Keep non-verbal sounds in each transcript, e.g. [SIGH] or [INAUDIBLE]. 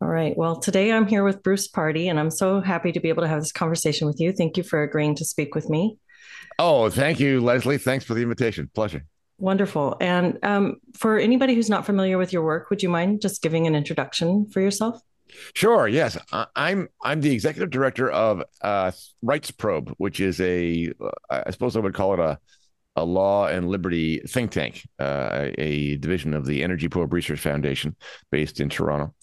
All right. Well, today I'm here with Bruce Pardy, and I'm so happy to be able to have this conversation with you. Thank you for agreeing to speak with me. Oh, thank you, Leslie. Thanks for the invitation. Pleasure. Wonderful. And um, for anybody who's not familiar with your work, would you mind just giving an introduction for yourself? Sure. Yes, I'm. I'm the executive director of uh, Rights Probe, which is a, I suppose I would call it a, a law and liberty think tank, uh, a division of the Energy Probe Research Foundation, based in Toronto.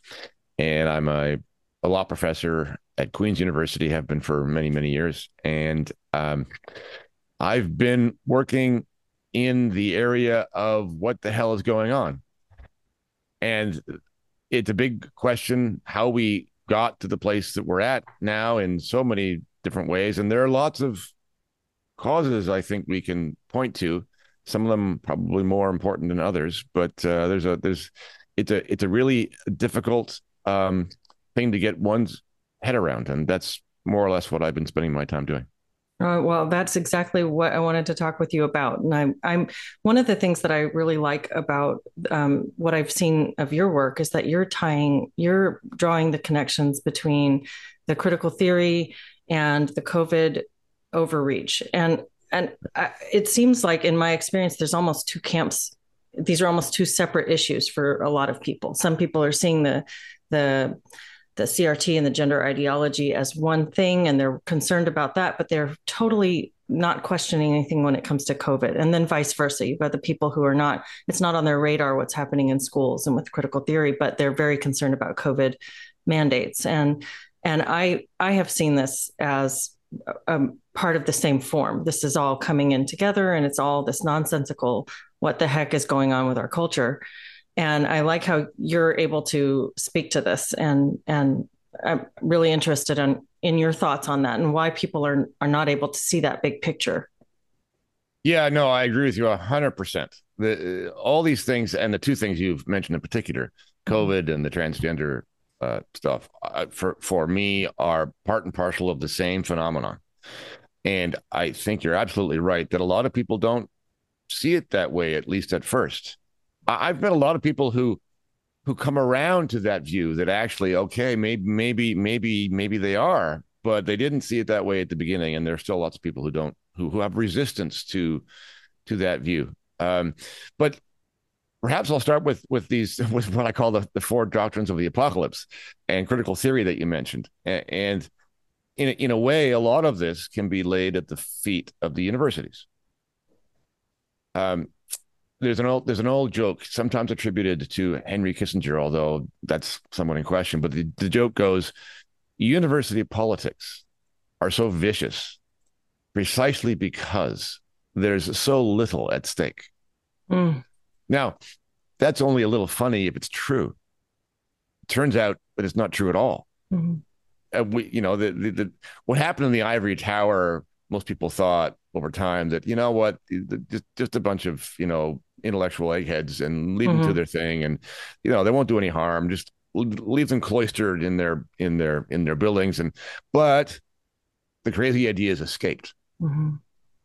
And I'm a, a law professor at Queen's University. Have been for many many years, and um, I've been working in the area of what the hell is going on. And it's a big question how we got to the place that we're at now in so many different ways. And there are lots of causes I think we can point to. Some of them probably more important than others, but uh, there's a there's it's a it's a really difficult um, thing to get one's head around, and that's more or less what I've been spending my time doing. Uh, well, that's exactly what I wanted to talk with you about. And I'm, I'm one of the things that I really like about um, what I've seen of your work is that you're tying, you're drawing the connections between the critical theory and the COVID overreach. And and I, it seems like, in my experience, there's almost two camps. These are almost two separate issues for a lot of people. Some people are seeing the the the CRT and the gender ideology as one thing, and they're concerned about that, but they're totally not questioning anything when it comes to COVID. And then vice versa. You've got the people who are not, it's not on their radar what's happening in schools and with critical theory, but they're very concerned about COVID mandates. And and I I have seen this as a part of the same form. This is all coming in together and it's all this nonsensical what the heck is going on with our culture and I like how you're able to speak to this and and I'm really interested in in your thoughts on that and why people are are not able to see that big picture. Yeah, no, I agree with you hundred percent. The all these things and the two things you've mentioned in particular, COVID and the transgender uh, stuff, uh, for for me are part and parcel of the same phenomenon. And I think you're absolutely right that a lot of people don't see it that way, at least at first. I've met a lot of people who who come around to that view that actually, okay, maybe maybe maybe maybe they are, but they didn't see it that way at the beginning, and there's still lots of people who don't who who have resistance to to that view. Um, but perhaps I'll start with with these [LAUGHS] with what I call the, the four doctrines of the apocalypse and critical theory that you mentioned, and, and in in a way, a lot of this can be laid at the feet of the universities. Um, there's an old there's an old joke sometimes attributed to Henry Kissinger, although that's somewhat in question. But the, the joke goes, university politics are so vicious precisely because there's so little at stake. Mm. Now, that's only a little funny if it's true. It turns out that it's not true at all. Mm-hmm. Uh, we, you know, the, the, the what happened in the ivory tower. Most people thought over time that you know what, just just a bunch of you know intellectual eggheads and leave mm-hmm. them to their thing, and you know they won't do any harm. Just leave them cloistered in their in their in their buildings, and but the crazy ideas escaped, mm-hmm.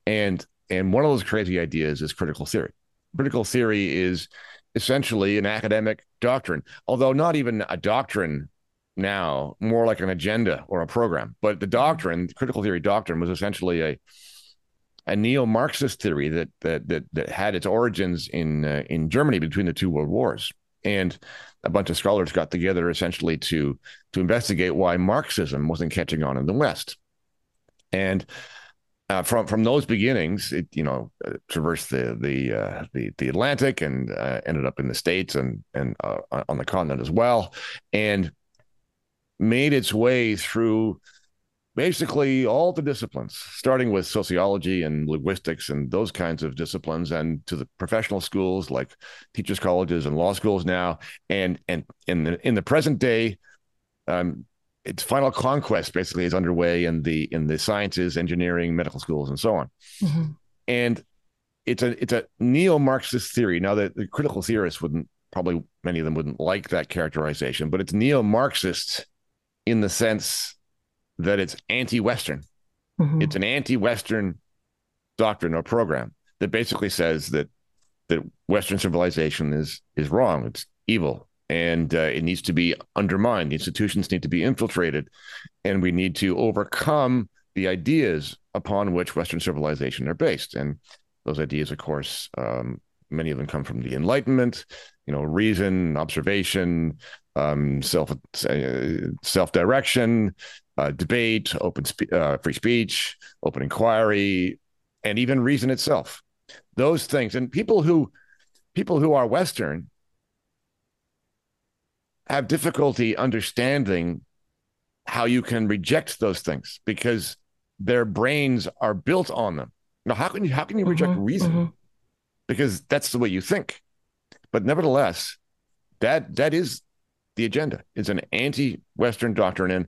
and and one of those crazy ideas is critical theory. Critical theory is essentially an academic doctrine, although not even a doctrine now, more like an agenda or a program. But the doctrine, critical theory doctrine, was essentially a a neo-Marxist theory that that that, that had its origins in uh, in Germany between the two world wars, and a bunch of scholars got together essentially to to investigate why Marxism wasn't catching on in the West, and. Uh, from from those beginnings, it you know uh, traversed the the uh, the the Atlantic and uh, ended up in the states and and uh, on the continent as well, and made its way through basically all the disciplines, starting with sociology and linguistics and those kinds of disciplines, and to the professional schools like teachers' colleges and law schools now, and and in the in the present day, um, its final conquest basically is underway in the in the sciences, engineering, medical schools, and so on. Mm-hmm. And it's a it's a neo-Marxist theory. Now, the, the critical theorists wouldn't probably many of them wouldn't like that characterization, but it's neo-Marxist in the sense that it's anti-Western. Mm-hmm. It's an anti-Western doctrine or program that basically says that that Western civilization is is wrong. It's evil and uh, it needs to be undermined. The institutions need to be infiltrated, and we need to overcome the ideas upon which Western civilization are based. And those ideas, of course, um, many of them come from the Enlightenment. You know, reason, observation, um, self uh, self direction, uh, debate, open spe- uh, free speech, open inquiry, and even reason itself. Those things, and people who people who are Western have difficulty understanding how you can reject those things because their brains are built on them. Now, how can you how can you reject mm-hmm, reason? Mm-hmm. Because that's the way you think. But nevertheless, that that is the agenda. It's an anti-Western doctrine, and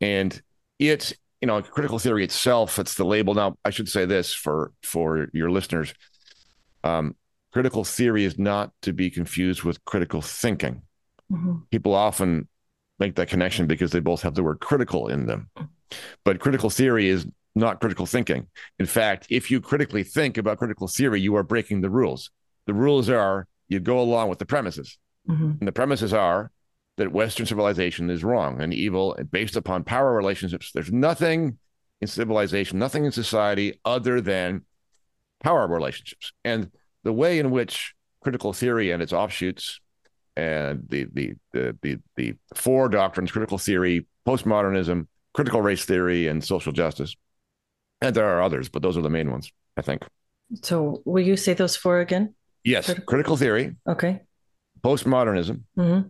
and it you know critical theory itself. It's the label. Now, I should say this for for your listeners. Um, critical theory is not to be confused with critical thinking. Mm-hmm. People often make that connection because they both have the word critical in them. But critical theory is not critical thinking. In fact, if you critically think about critical theory, you are breaking the rules. The rules are you go along with the premises. Mm-hmm. And the premises are that Western civilization is wrong and evil based upon power relationships. There's nothing in civilization, nothing in society other than power relationships. And the way in which critical theory and its offshoots and the the the the, the four doctrines critical theory postmodernism critical race theory and social justice and there are others but those are the main ones i think so will you say those four again yes critical, critical theory okay postmodernism mm-hmm.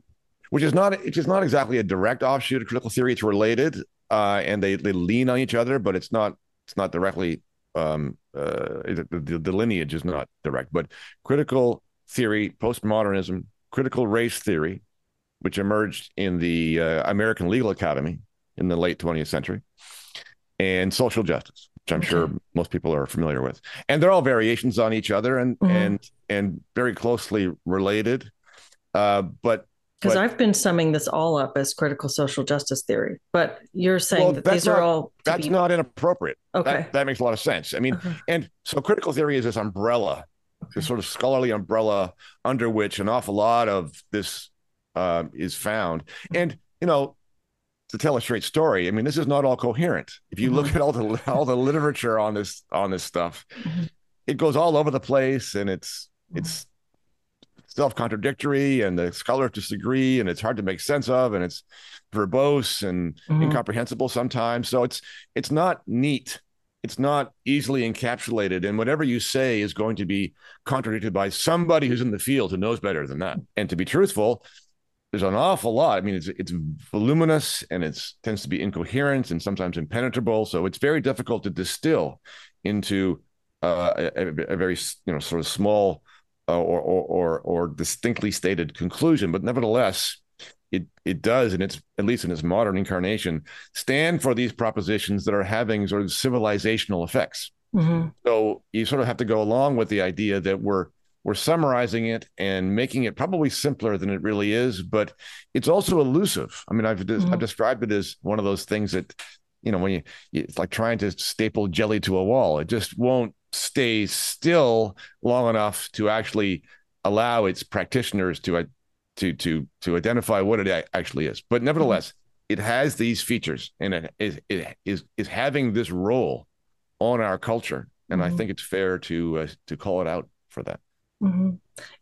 Which is not which is not exactly a direct offshoot of critical theory it's related uh, and they, they lean on each other but it's not it's not directly um, uh, the, the lineage is not direct but critical theory postmodernism critical race theory, which emerged in the uh, American Legal Academy in the late 20th century, and social justice, which I'm okay. sure most people are familiar with. And they're all variations on each other and mm-hmm. and and very closely related. Uh, but because I've been summing this all up as critical social justice theory, but you're saying well, that these not, are all that's be... not inappropriate. Okay, that, that, makes a lot of sense. I mean, uh-huh. and so critical theory is this umbrella this sort of scholarly umbrella under which an awful lot of this uh, is found. And you know, to tell a straight story, I mean, this is not all coherent. If you look mm-hmm. at all the all the literature on this on this stuff, mm-hmm. it goes all over the place, and it's mm-hmm. It's self-contradictory, and the scholars disagree, and it's hard to make sense of, and it's verbose and mm-hmm. incomprehensible sometimes. So it's it's not neat. It's not easily encapsulated. And whatever you say is going to be contradicted by somebody who's in the field who knows better than that. And to be truthful there's an awful lot. I mean it's it's voluminous and it tends to be incoherent and sometimes impenetrable. So it's very difficult to distill into uh, a, a, very you know sort of small or, or or or distinctly stated conclusion but nevertheless it it does, and it's at least in its modern incarnation, stand for these propositions that are having sort of civilizational effects. Mm-hmm. So you sort of have to go along with the idea that we're we're summarizing it and making it probably simpler than it really is, but it's also elusive. I mean, I've mm-hmm. I've described it as one of those things that you know when you it's like trying to staple jelly to a wall. It just won't stay still long enough to actually allow its practitioners to to to to identify what it actually is. But nevertheless, mm-hmm. it has these features, and it is it is is having this role on our culture, and mm-hmm. I think it's fair to uh, to call it out for that. Mm-hmm.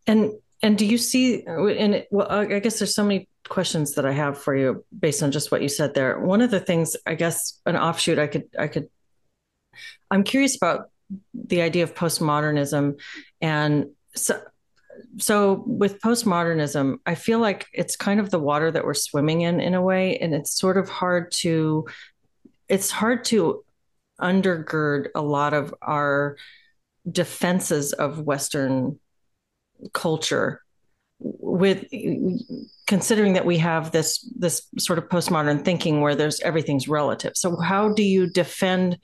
And and do you see? And it, well, I guess there's so many questions that I have for you based on just what you said there. One of the things, I guess, an offshoot I could I could. I'm curious about the idea of postmodernism. And so so with postmodernism i feel like it's kind of the water that we're swimming in in a way. And it's sort of hard to it's hard to undergird a lot of our defenses of western culture with considering that we have this this sort of postmodern thinking where there's everything's relative. So how do you defend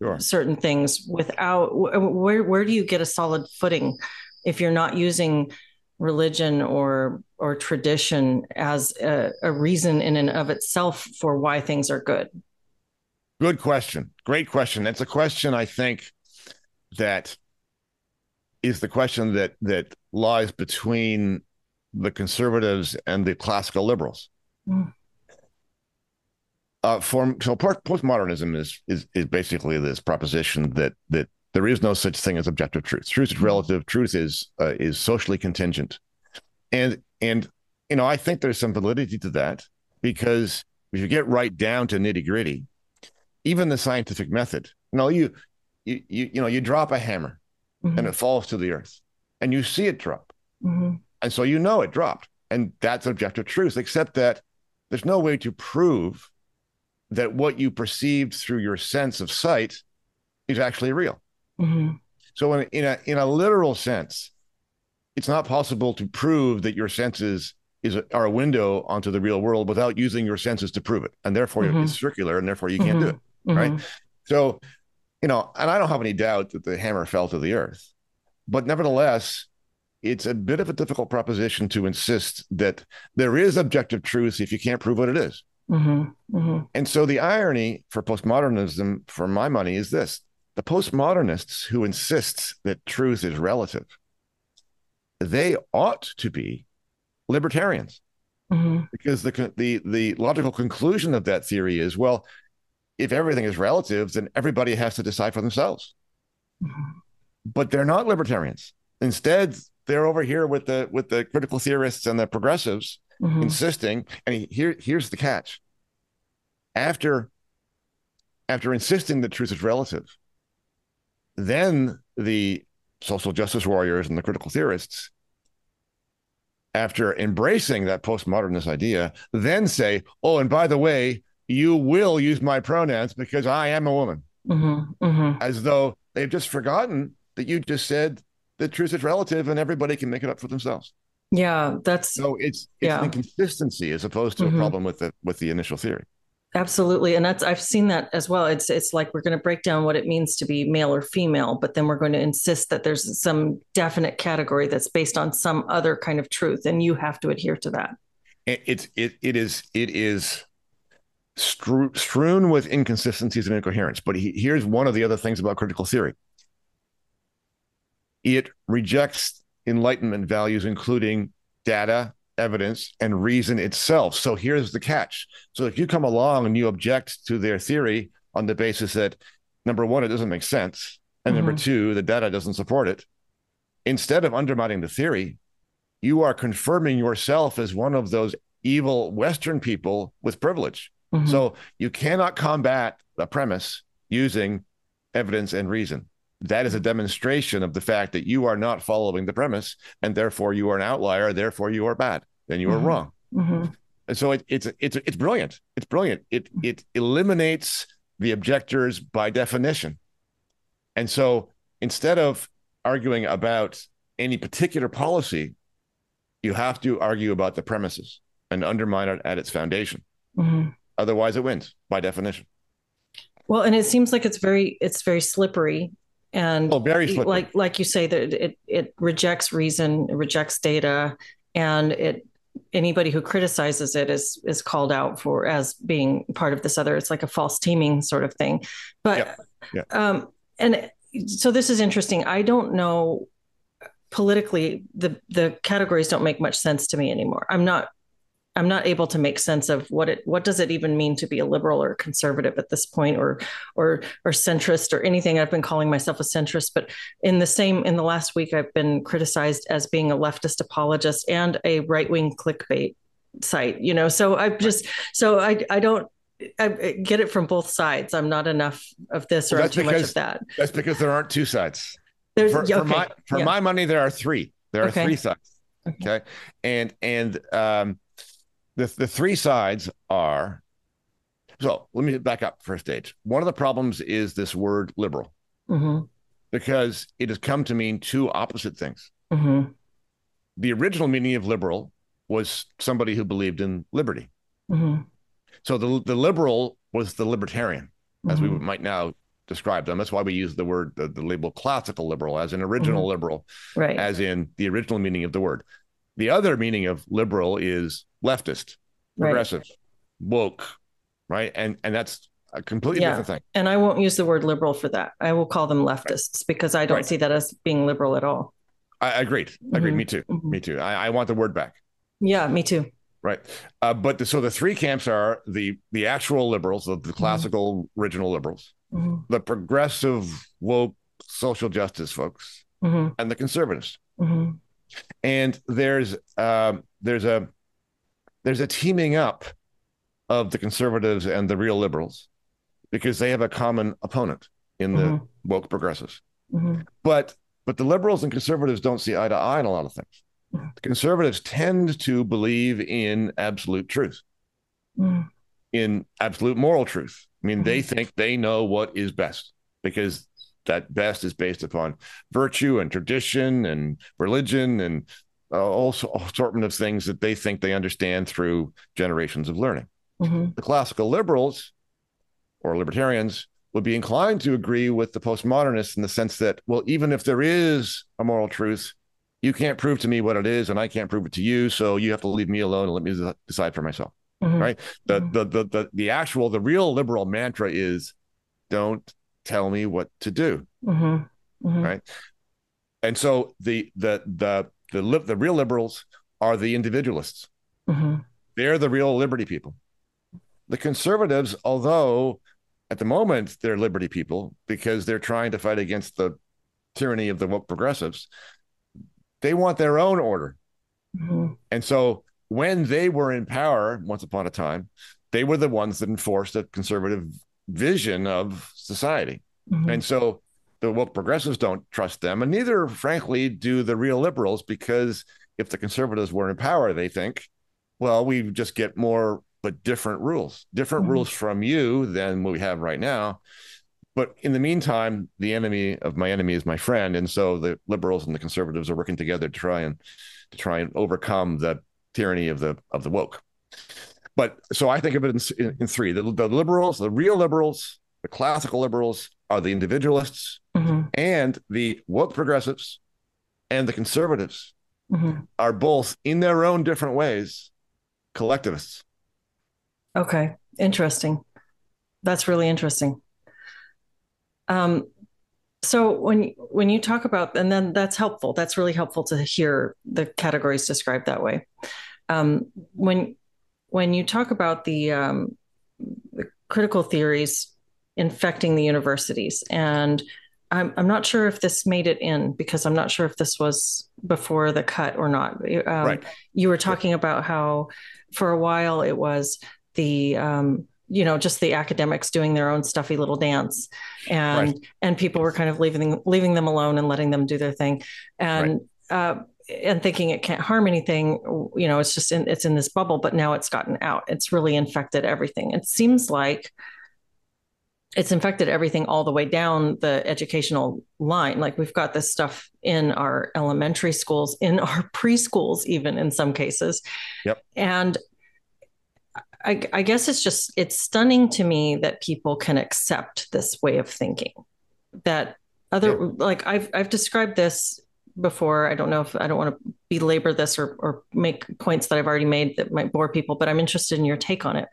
sure. certain things without where where do you get a solid footing if you're not using religion or or tradition as a, a, reason in and of itself for why things are good good question great question it's a question i think that is the question that that lies between the conservatives and the classical liberals. Mm. Uh, for, so postmodernism is, is is basically this proposition that that there is no such thing as objective truth. Truth is mm. relative. Truth is uh, is socially contingent, and and you know I think there's some validity to that because if you get right down to nitty gritty, even the scientific method, you know, you you you, you know you drop a hammer mm-hmm. and it falls to the earth, and you see it drop, mm-hmm. and so you know it dropped, and that's objective truth. Except that there's no way to prove that what you perceived through your sense of sight is actually real. Mm-hmm. So in, in a in a literal sense, it's not possible to prove that your senses is a, are a window onto the real world without using your senses to prove it, and therefore mm-hmm. it's circular, and therefore you can't mm-hmm. do it, right? Mm-hmm. So, you know, and I don't have any doubt that the hammer fell to the earth, but nevertheless, it's a bit of a difficult proposition to insist that there is objective truth if you can't prove what it is. Mm-hmm. Mm-hmm. And so the irony for postmodernism, for my money, is this: the postmodernists who insist that truth is relative, they ought to be libertarians. Mm-hmm. Because the, the the logical conclusion of that theory is well, if everything is relative, then everybody has to decide for themselves. Mm-hmm. But they're not libertarians. Instead, they're over here with the with the critical theorists and the progressives mm-hmm. insisting. And here here's the catch: after after insisting that truth is relative, then the social justice warriors and the critical theorists after embracing that postmodernist idea, then say, oh, and by the way, you will use my pronouns because I am a woman. Mm-hmm, mm-hmm. As though they've just forgotten that you just said that truth is relative and everybody can make it up for themselves. Yeah, that's so it's it's yeah. inconsistency as opposed to mm-hmm. a problem with the with the initial theory. Absolutely. And that's I've seen that as well. It's it's like we're going to break down what it means to be male or female, but then we're going to insist that there's some definite category that's based on some other kind of truth and you have to adhere to that. It's it it is it is strew, strewn with inconsistencies and incoherence. But he, here's one of the other things about critical theory. It rejects enlightenment values including data, evidence and reason itself. So here's the catch. So if you come along and you object to their theory on the basis that number one, it doesn't make sense, and mm-hmm. number two, the data doesn't support it, instead of undermining the theory, you are confirming yourself as one of those evil Western people with privilege. Mm-hmm. So you cannot combat the premise using evidence and reason. That is a demonstration of the fact that you are not following the premise, and therefore you are an outlier. Therefore, you are bad then you mm-hmm. are wrong. Mm-hmm. And so it, it's it's it's brilliant. It's brilliant. It it eliminates the objectors by definition. And so instead of arguing about any particular policy, you have to argue about the premises and undermine it at its foundation. Mm-hmm. Otherwise, it wins by definition. Well, and it seems like it's very it's very slippery and oh, very like like you say that it it rejects reason, it rejects data, and it anybody who criticizes it is is called out for as being part of this other it's like a false teaming sort of thing but yeah. Yeah. um and so this is interesting i don't know politically the the categories don't make much sense to me anymore i'm not I'm not able to make sense of what it what does it even mean to be a liberal or conservative at this point or or or centrist or anything. I've been calling myself a centrist, but in the same in the last week I've been criticized as being a leftist apologist and a right-wing clickbait site, you know. So I just so I I don't I get it from both sides. I'm not enough of this or well, too because, much of that. That's because there aren't two sides. There's, for, okay. for my for yeah. my money, there are three. There are okay. three sides. Okay. okay. And and um the, the three sides are so let me back up for a stage. One of the problems is this word liberal mm-hmm. because it has come to mean two opposite things. Mm-hmm. The original meaning of liberal was somebody who believed in liberty. Mm-hmm. So the, the liberal was the libertarian, as we mm-hmm. might now describe them. That's why we use the word, the, the label classical liberal as an original mm-hmm. liberal, right. as in the original meaning of the word. The other meaning of liberal is leftist, progressive, right. woke, right? And and that's a completely yeah. different thing. And I won't use the word liberal for that. I will call them leftists because I don't right. see that as being liberal at all. I agreed. Mm-hmm. Me too. Mm-hmm. Me too. I, I, want the word back. Yeah, me too. Right. Uh, but the, so the three camps are the the actual liberals, the, the mm-hmm. classical mm-hmm. original liberals, mm-hmm. the progressive woke social justice folks, mm-hmm. and the conservatives. Mm-hmm. And there's um, there's a there's a teaming up of the conservatives and the real liberals because they have a common opponent in the mm-hmm. woke progressives. Mm-hmm. But but the liberals and conservatives don't see eye to eye on a lot of things. Mm-hmm. The conservatives tend to believe in absolute truth, mm. in absolute moral truth. I mean, they Mm-hmm. think they know what is best because that best is based upon virtue and tradition and religion and uh, all assortment of things that they think they understand through generations of learning. Mhm. The classical liberals or libertarians would be inclined to agree with the postmodernists in the sense that, well, even if there is a moral truth, you can't prove to me what it is, and I can't prove it to you. So you have to leave me alone and let me decide for myself. Mhm. Right? The, Mhm. the the the the actual the real liberal mantra is, don't tell me what to do. Mhm. Mhm. Right? And so the the the the li- the real liberals are the individualists. Mhm. They're the real liberty people. The conservatives, although at the moment they're liberty people because they're trying to fight against the tyranny of the woke progressives, they want their own order. Mhm. And so when they were in power once upon a time, they were the ones that enforced a conservative vision of society. Mhm. And so the woke progressives don't trust them, and neither, frankly, do the real liberals, because if the conservatives were in power, they think, well, we just get more but different rules, different Mhm. rules from you than what we have right now. But in the meantime, the enemy of my enemy is my friend, and so the liberals and the conservatives are working together to try and to try and overcome the tyranny of the of the woke. But so I think of it in, in, in three: the, the liberals, the real liberals, the classical liberals are the individualists, Mhm. and the woke progressives and the conservatives Mhm. are both in their own different ways collectivists. Okay, interesting. That's really interesting. Um, so when when you talk about, and then that's helpful. That's really helpful to hear the categories described that way. Um, when when you talk about the, um, the critical theories infecting the universities, and I'm I'm not sure if this made it in because I'm not sure if this was before the cut or not. Um, Right. You were talking about how for a while it was the um, you know just the academics doing their own stuffy little dance and Right. and people were kind of leaving leaving them alone and letting them do their thing and uh, and thinking it can't harm anything you know it's just in it's in this bubble but now it's gotten out it's really infected everything it seems like it's infected everything all the way down the educational line like we've got this stuff in our elementary schools in [LAUGHS] our preschools even in some cases Yep. and I, I guess it's just it's stunning to me that people can accept this way of thinking that other Yeah. like I've I've described this before. I don't know if I don't want to belabor this or or make points that I've already made that might bore people, but I'm interested in your take on it.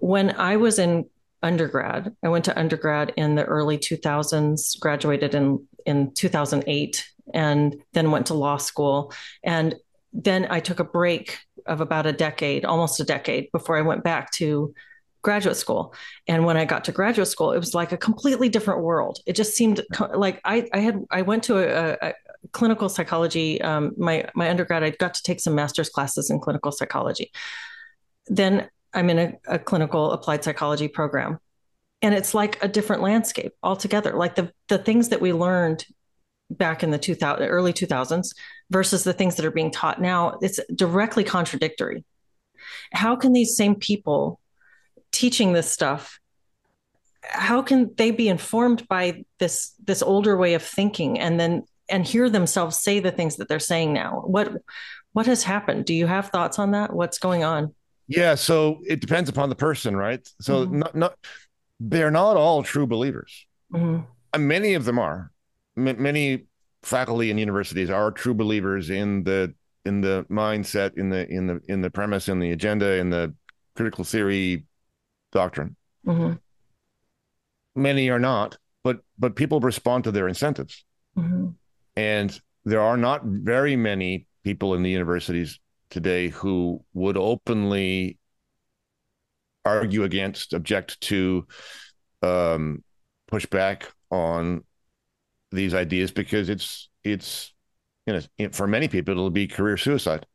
When I was in undergrad, I went to undergrad in the early 2000s, graduated in in 2008, and then went to law school. And then I took a break of about a decade, almost a decade, before I went back to graduate school. And when I got to graduate school, it was like a completely different world. It just seemed like I, I had I went to a, a clinical psychology. Um, my my undergrad, I got to take some master's classes in clinical psychology. Then I'm in a, a clinical applied psychology program, and it's like a different landscape altogether. Like the the things that we learned back in the 2000 early 2000s versus the things that are being taught now it's directly contradictory how can these same people teaching this stuff how can they be informed by this this older way of thinking and then and hear themselves say the things that they're saying now what what has happened do you have thoughts on that what's going on Yeah, so it depends upon the person, right? So Mhm. not not they're not all true believers. Mhm. And many of them are. M- many faculty and universities are true believers in the in the mindset, in the in the in the premise, in the agenda, in the critical theory doctrine. Mhm. Many are not, but but people respond to their incentives. Mhm. And there are not very many people in the universities today who would openly argue against, object to, um, push back on these ideas because it's it's you know for many people it'll be career suicide.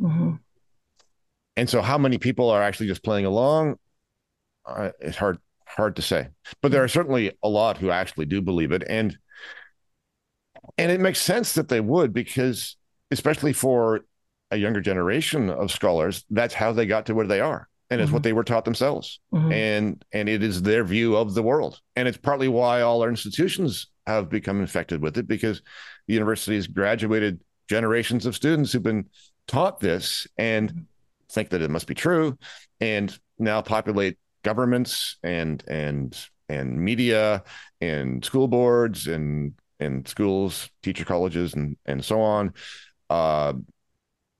Mm-hmm. And so, how many people are actually just playing along? Uh, it's hard hard to say, but there are certainly a lot who actually do believe it, and and it makes sense that they would because, especially for a younger generation of scholars, that's how they got to where they are, and it's mm-hmm. what they were taught themselves, mm-hmm. and and it is their view of the world, and it's partly why all our institutions have become infected with it because the universities graduated generations of students who've been taught this and think that it must be true, and now populate governments and and and media and school boards and and schools, teacher colleges, and and so on, uh,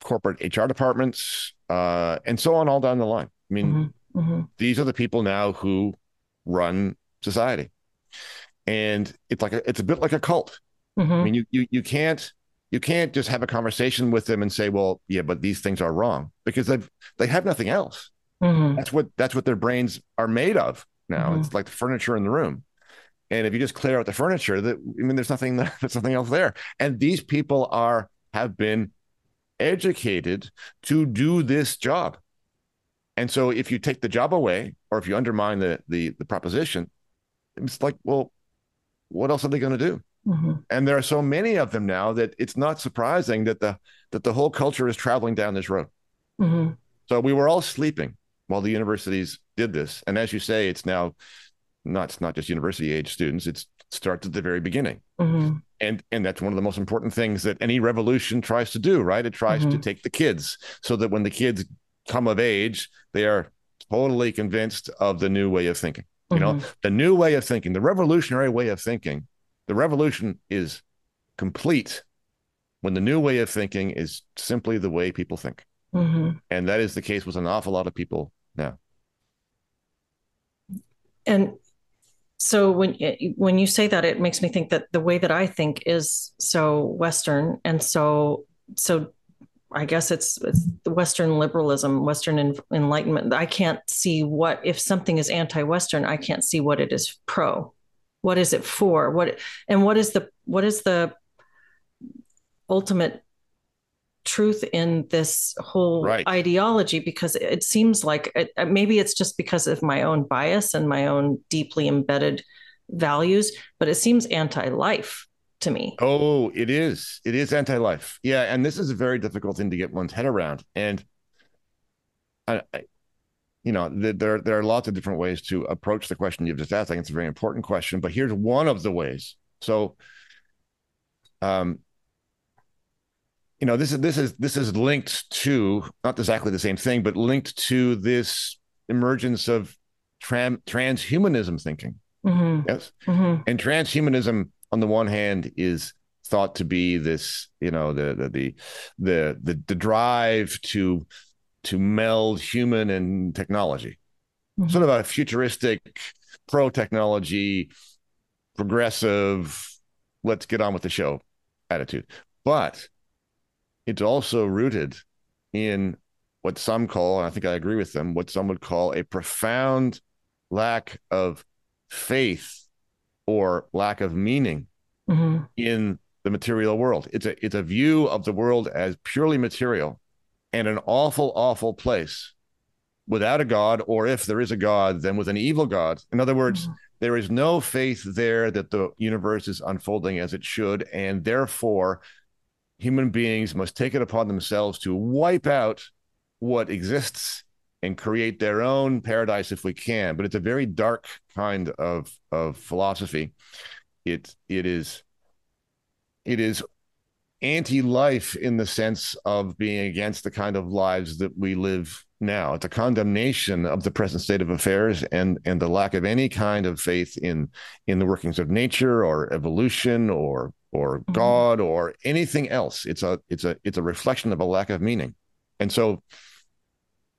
corporate HR departments, uh, and so on, all down the line. I mean, mm-hmm. Mm-hmm. these are the people now who run society, and it's like a, it's a bit like a cult. Mm-hmm. I mean, you you you can't you can't just have a conversation with them and say, well, yeah, but these things are wrong because they've they have nothing else. Mm-hmm. That's what that's what their brains are made of now. Mm-hmm. It's like the furniture in the room. And if you just clear out the furniture, that I mean, there's nothing [LAUGHS] there's nothing else there. And these people are have been educated to do this job. And so if you take the job away or if you undermine the the, the proposition, it's like, well, what else are they going to do? Mm-hmm. And there are so many of them now that it's not surprising that the that the whole culture is traveling down this road. Mm-hmm. So we were all sleeping while the universities did this, and as you say, it's now not it's not just university age students; it starts at the very beginning, mm-hmm. and and that's one of the most important things that any revolution tries to do. Right? It tries to mm-hmm. take the kids so that when the kids come of age, they are totally convinced of the new way of thinking. You know, mm-hmm. the new way of thinking, the revolutionary way of thinking the revolution is complete when the new way of thinking is simply the way people think. Mm-hmm. And that is the case with an awful lot of people now. And so when when you say that, it makes me think that the way that I think is so Western, and so so I guess it's it's Western liberalism, Western enlightenment. I can't see what if something is anti-Western. I can't see what it is pro what is it for what and what is the what is the ultimate truth in this whole right. ideology because it seems like it, maybe it's just because of my own bias and my own deeply embedded values but it seems anti-life to me oh it is it is anti-life yeah and this is a very difficult thing to get one's head around and I, you know, there there are lots of different ways to approach the question you've just asked. I think it's a very important question, but here's one of the ways. So, um, you know, this is this is this is linked to not exactly the same thing, but linked to this emergence of tram, transhumanism thinking. Mm-hmm. Yes, mm-hmm. and transhumanism on the one hand is thought to be this, you know, the the the the the, the drive to to meld human and technology, mm-hmm. sort of a futuristic, pro technology, progressive, let's get on with the show attitude. But it's also rooted in what some call, and I think I agree with them, what some would call a profound lack of faith or lack of meaning mm-hmm. in the material world. It's a it's a view of the world as purely material and an awful, awful place without a God, or if there is a God, then with an evil God. In other words, mm-hmm. there is no faith there that the universe is unfolding as it should. And therefore, human beings must take it upon themselves to wipe out what exists and create their own paradise if we can. But it's a very dark kind of, of philosophy. It, it is it is anti-life in the sense of being against the kind of lives that we live now. It's a condemnation of the present state of affairs and and the lack of any kind of faith in in the workings of nature or evolution or or mm-hmm. God or anything else. It's a it's a it's a reflection of a lack of meaning, and so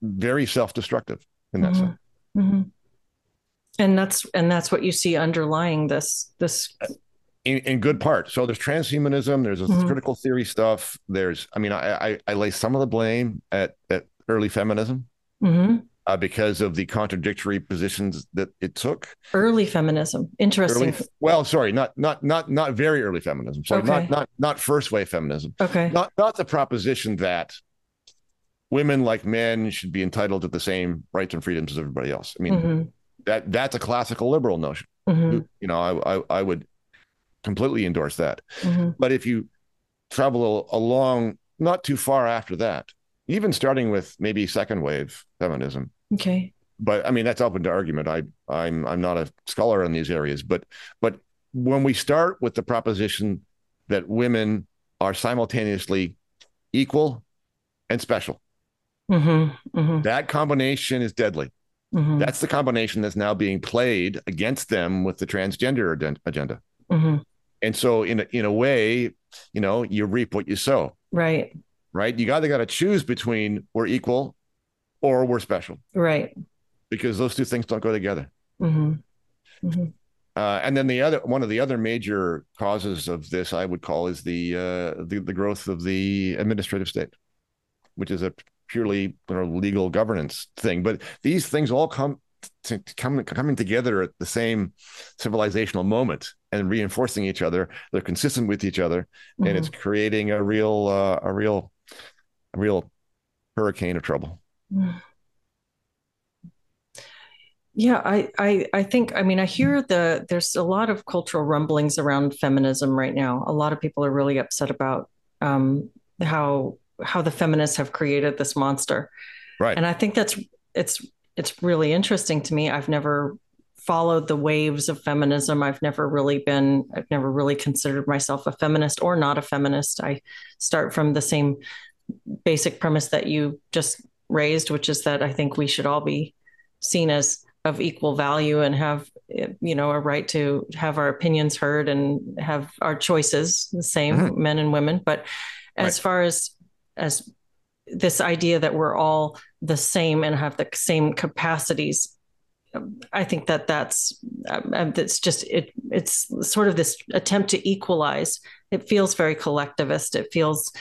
very self-destructive in that mm-hmm. sense. Mm-hmm. And that's and that's what you see underlying this this in, in good part. So there's transhumanism, there's this Mhm. critical theory stuff. There's, I mean, I, I, I lay some of the blame at, at early feminism hmm uh, because of the contradictory positions that it took. Early feminism. Interesting. Early, well, sorry, not not not not very early feminism. Sorry, Okay. not not not first wave feminism. okay. Not not the proposition that women like men should be entitled to the same rights and freedoms as everybody else. I mean, hmm that that's a classical liberal notion. hmm You know, I, I I would completely endorse that. hmm But if you travel along not too far after that, even starting with maybe second wave feminism, Okay. but I mean that's open to argument. I I'm I'm not a scholar in these areas, but but when we start with the proposition that women are simultaneously equal and special, hmm hmm that combination is deadly. hmm That's the combination that's now being played against them with the transgender agenda. hmm And so in a, in a way, you know, you reap what you sow. Right. right? You either got to choose between we're equal or we're special Right. because those two things don't go together. hmm hmm Uh, and then the other one of the other major causes of this, I would call, is the uh, the, the growth of the administrative state, which is a purely you know, legal governance thing. But these things all come to, come coming together at the same civilizational moment and reinforcing each other. They're consistent with each other, and it's creating a real uh, a real a real hurricane of trouble. Yeah, I, I, I think, I mean, I hear the, there's a lot of cultural rumblings around feminism right now. A lot of people are really upset about um, how, how the feminists have created this monster. Right. And I think that's, it's, it's really interesting to me. I've never followed the waves of feminism. I've never really been, I've never really considered myself a feminist or not a feminist. I start from the same basic premise that you just raised, which is that I think we should all be seen as of equal value and have you know a right to have our opinions heard and have our choices the same Mhm. men and women but as Right. far as as this idea that we're all the same and have the same capacities I think that that's um, that's just it. It's sort of this attempt to equalize. It feels very collectivist. It feels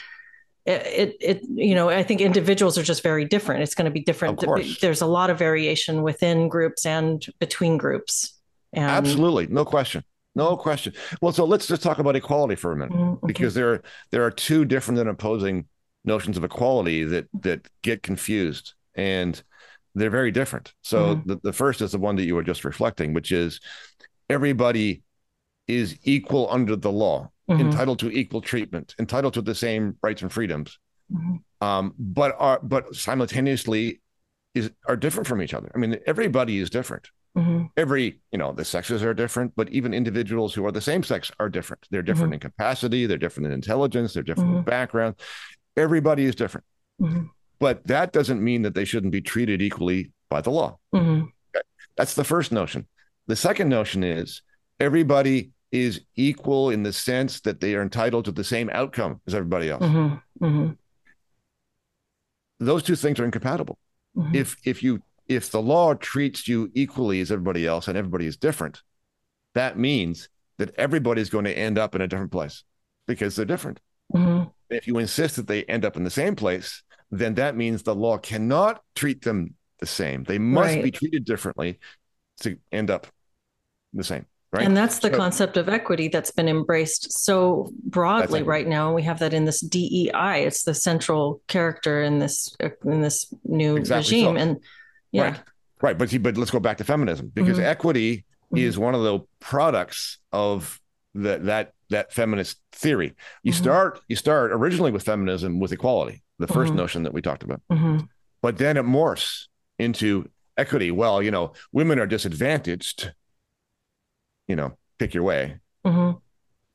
it, it, you know i think individuals are just very different. It's going to be different there's a lot of variation within groups and between groups. And Absolutely, no question, no question. Well, so let's just talk about equality for a minute. Mhm, because there there are two different and opposing notions of equality that that get confused and they're very different. So Mhm. the, the first is the one that you were just reflecting which is everybody is equal under the law Mhm, entitled to equal treatment entitled to the same rights and freedoms. Mhm, um, but are but simultaneously is are different from each other. I mean everybody is different. Mhm, every you know the sexes are different but even individuals who are the same sex are different. They're different in capacity they're different in intelligence they're different in background. Everybody is different. Mhm, but that doesn't mean that they shouldn't be treated equally by the law. Mhm, that's the first notion. The second notion is everybody is equal in the sense that they are entitled to the same outcome as everybody else. Mhm, mhm, those two things are incompatible. Mhm. if if you if the law treats you equally as everybody else and everybody is different that means that everybody's going to end up in a different place because they're different. Mhm, if you insist that they end up in the same place then that means the law cannot treat them the same. They must Right. be treated differently to end up the same right And that's the So- concept of equity that's been embraced so broadly right now. We have that in this DEI. It's the central character in this in this new Exactly regime. so. And yeah, right right but see, but let's go back to feminism because Mhm. equity Mhm. is one of the products of the, that that feminist theory you Mhm. start you start originally with feminism with equality the 1st Mhm. notion that we talked about Mhm, but then it morphs into equity well you know women are disadvantaged you know pick your way. Mhm,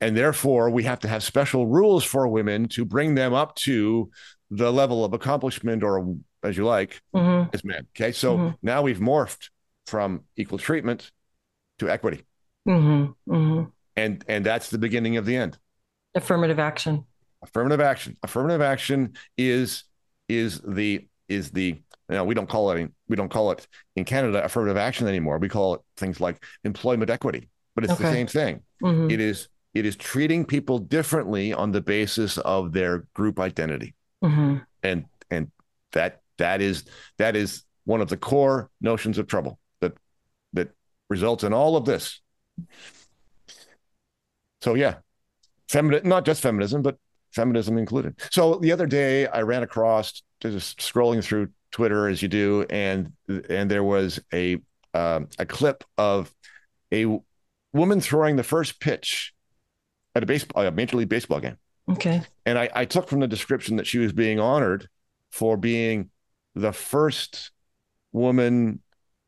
and therefore we have to have special rules for women to bring them up to the level of accomplishment or as you like mhm, as men. Okay so Mhm. now we've morphed from equal treatment to equity. Mhm, mhm. and and that's the beginning of the end. Affirmative action. affirmative action. Affirmative action is is the is the you know we don't call it we don't call it in canada affirmative action anymore. We call it things like employment equity but it's the same thing Mhm, it is it is treating people differently on the basis of their group identity. Mm-hmm. And and that that is that is one of the core notions of trouble that that results in all of this. So yeah, feminine, not just feminism, but feminism included. So the other day I ran across just scrolling through Twitter as you do, and and there was a um, a clip of a woman throwing the first pitch at a baseball a major league baseball game. Okay. And I, I took from the description that she was being honored for being the first woman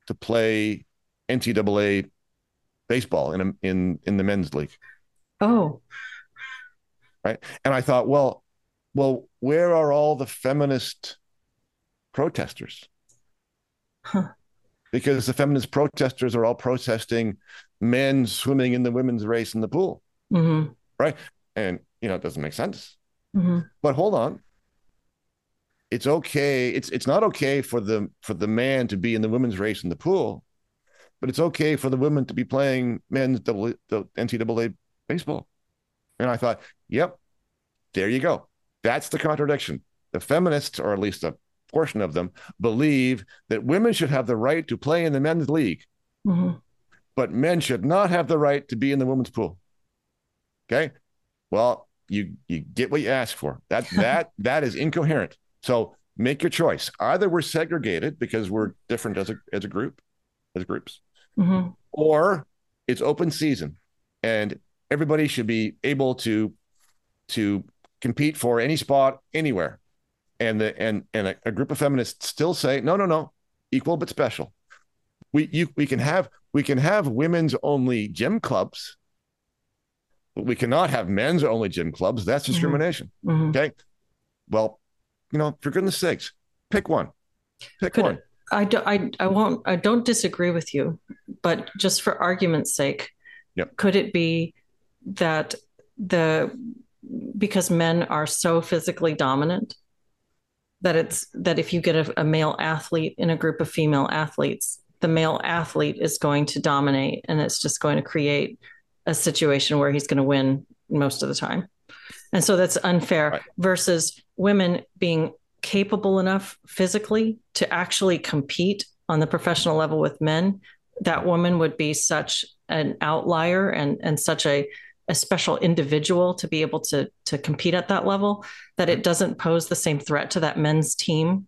to play NCAA baseball in a, in in the men's league. Oh. Right. And I thought, well, well, where are all the feminist protesters? Huh. Because the feminist protesters are all protesting men swimming in the women's race in the pool. Mm-hmm. Right. And, you know, it doesn't make sense. Mm-hmm. But hold on. It's okay. It's it's not okay for the for the man to be in the women's race in the pool, but it's okay for the women to be playing men's double, NCAA baseball. And I thought, yep, there you go. That's the contradiction. The feminists, or at least a portion of them, believe that women should have the right to play in the men's league, Mm-hmm. but men should not have the right to be in the women's pool. Okay. Well, you you get what you ask for. That [LAUGHS] that that is incoherent. So make your choice. Either we're segregated because we're different as a as a group, as groups, Mm-hmm. or it's open season and everybody should be able to to compete for any spot anywhere and the and and a, a group of feminists still say no no no equal but special. We you we can have we can have women's only gym clubs but we cannot have men's only gym clubs. That's discrimination. Mm-hmm. okay? Well you know for goodness sakes pick one. Pick Could one. I, do, I, I won't, I don't disagree with you, but just for argument's sake, Yep. could it be that the, because men are so physically dominant that it's, that if you get a, a male athlete in a group of female athletes, the male athlete is going to dominate and it's just going to create a situation where he's going to win most of the time. And so that's unfair Right. versus women being capable enough physically to actually compete on the professional level with men, that woman would be such an outlier and and such a a special individual to be able to to compete at that level that it doesn't pose the same threat to that men's team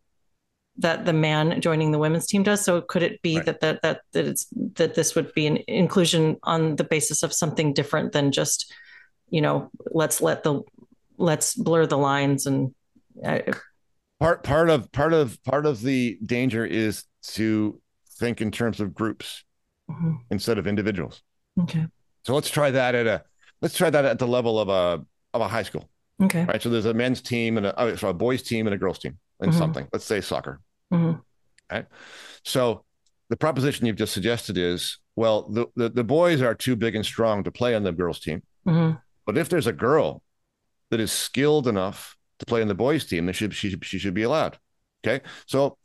that the man joining the women's team does so could it be Right. that, that that that it's that this would be an inclusion on the basis of something different than just you know let's let the let's blur the lines and uh, part part of part of part of the danger is to think in terms of groups mhm. instead of individuals okay so let's try that at a let's try that at the level of a of a high school okay right so there's a men's team and a, oh, sorry, a boys team and a girls team in Mhm. something let's say soccer Mhm. so the proposition you've just suggested is well the, the the boys are too big and strong to play on the girls team Mhm. but if there's a girl that is skilled enough to play in the boys team then she, she, she should be allowed okay so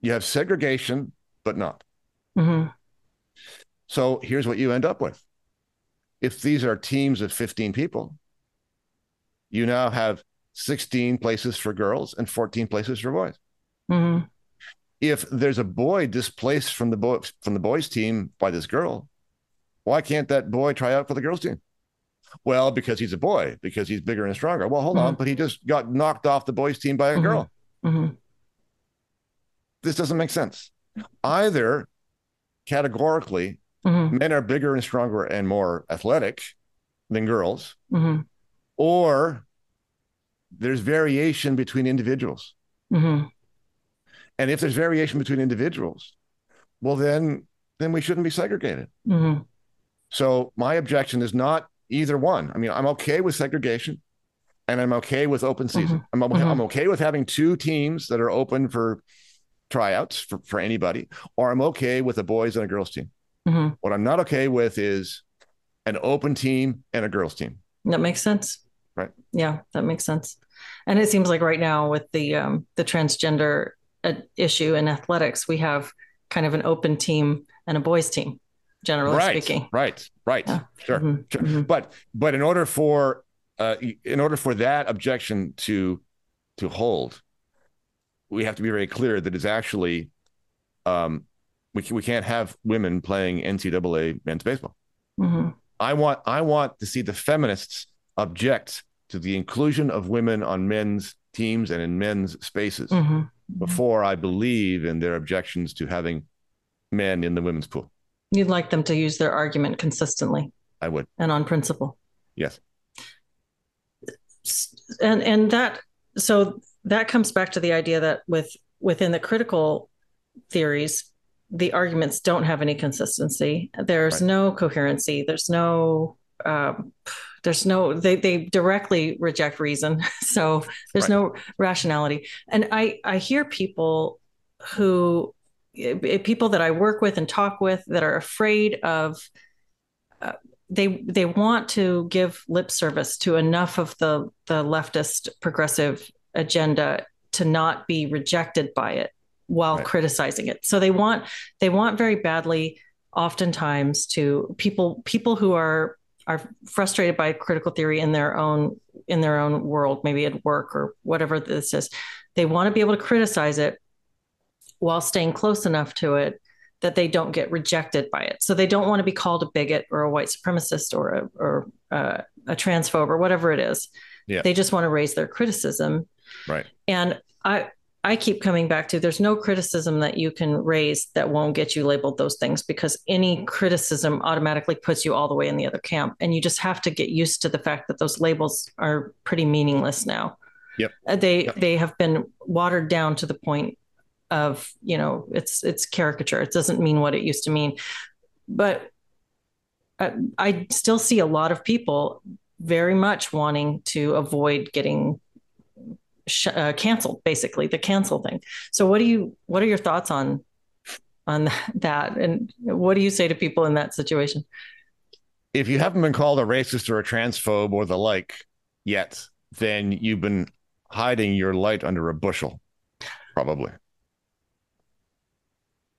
you have segregation but not Mhm. So here's what you end up with. If these are teams of 15 people, you now have 16 places for girls and 14 places for boys. Mhm. If there's a boy displaced from the boy from the boys team by this girl, why can't that boy try out for the girls team? Well, because he's a boy, because he's bigger and stronger. Well, hold on, but he just got knocked off the boys team by a Mhm. girl. Mhm. This doesn't make sense. Either categorically, Mhm. men are bigger and stronger and more athletic than girls, Mhm. or there's variation between individuals. Mhm. And if there's variation between individuals, well then then we shouldn't be segregated. Mhm. So my objection is not either one. I mean, I'm okay with segregation and I'm okay with open season. I'm, o- Mhm. I'm okay with having two teams that are open for tryouts for, for anybody, or I'm okay with a boys and a girls team. Mhm. What I'm not okay with is an open team and a girls team. That makes sense. Right. Yeah, that makes sense. And it seems like right now with the um, the transgender uh, issue in athletics, we have kind of an open team and a boys team. generally right, speaking. Right, right, yeah. sure, mm-hmm. sure. Mm-hmm. But but in order for uh, in order for that objection to to hold, we have to be very clear that it's actually um, we we can't have women playing NCAA men's baseball. Mm-hmm. I want I want to see the feminists object to the inclusion of women on men's teams and in men's spaces mm-hmm. before I believe in their objections to having men in the women's pool. You'd like them to use their argument consistently. I would. And on principle. Yes. And and that so that comes back to the idea that with within the critical theories, the arguments don't have any consistency. There's right. no coherency. There's no um, there's no they they directly reject reason. [LAUGHS] So there's right. no rationality. And I I hear people who people that I work with and talk with that are afraid of uh, they they want to give lip service to enough of the the leftist progressive agenda to not be rejected by it while right. criticizing it. So they want they want very badly oftentimes to people people who are are frustrated by critical theory in their own in their own world, maybe at work or whatever this is. They want to be able to criticize it while staying close enough to it that they don't get rejected by it. So they don't want to be called a bigot or a white supremacist or a, or uh, a transphobe or whatever it is. Yeah. They just want to raise their criticism. Right. And I I keep coming back to there's no criticism that you can raise that won't get you labeled those things because any criticism automatically puts you all the way in the other camp. And you just have to get used to the fact that those labels are pretty meaningless now. Yep. Uh, they yep. they have been watered down to the point of, you know, it's it's caricature. It doesn't mean what it used to mean. But I, I still see a lot of people very much wanting to avoid getting sh- uh, canceled, basically the cancel thing. So what do you what are your thoughts on on [LAUGHS] that, and what do you say to people in that situation? If you haven't been called a racist or a transphobe or the like yet, then you've been hiding your light under a bushel, probably,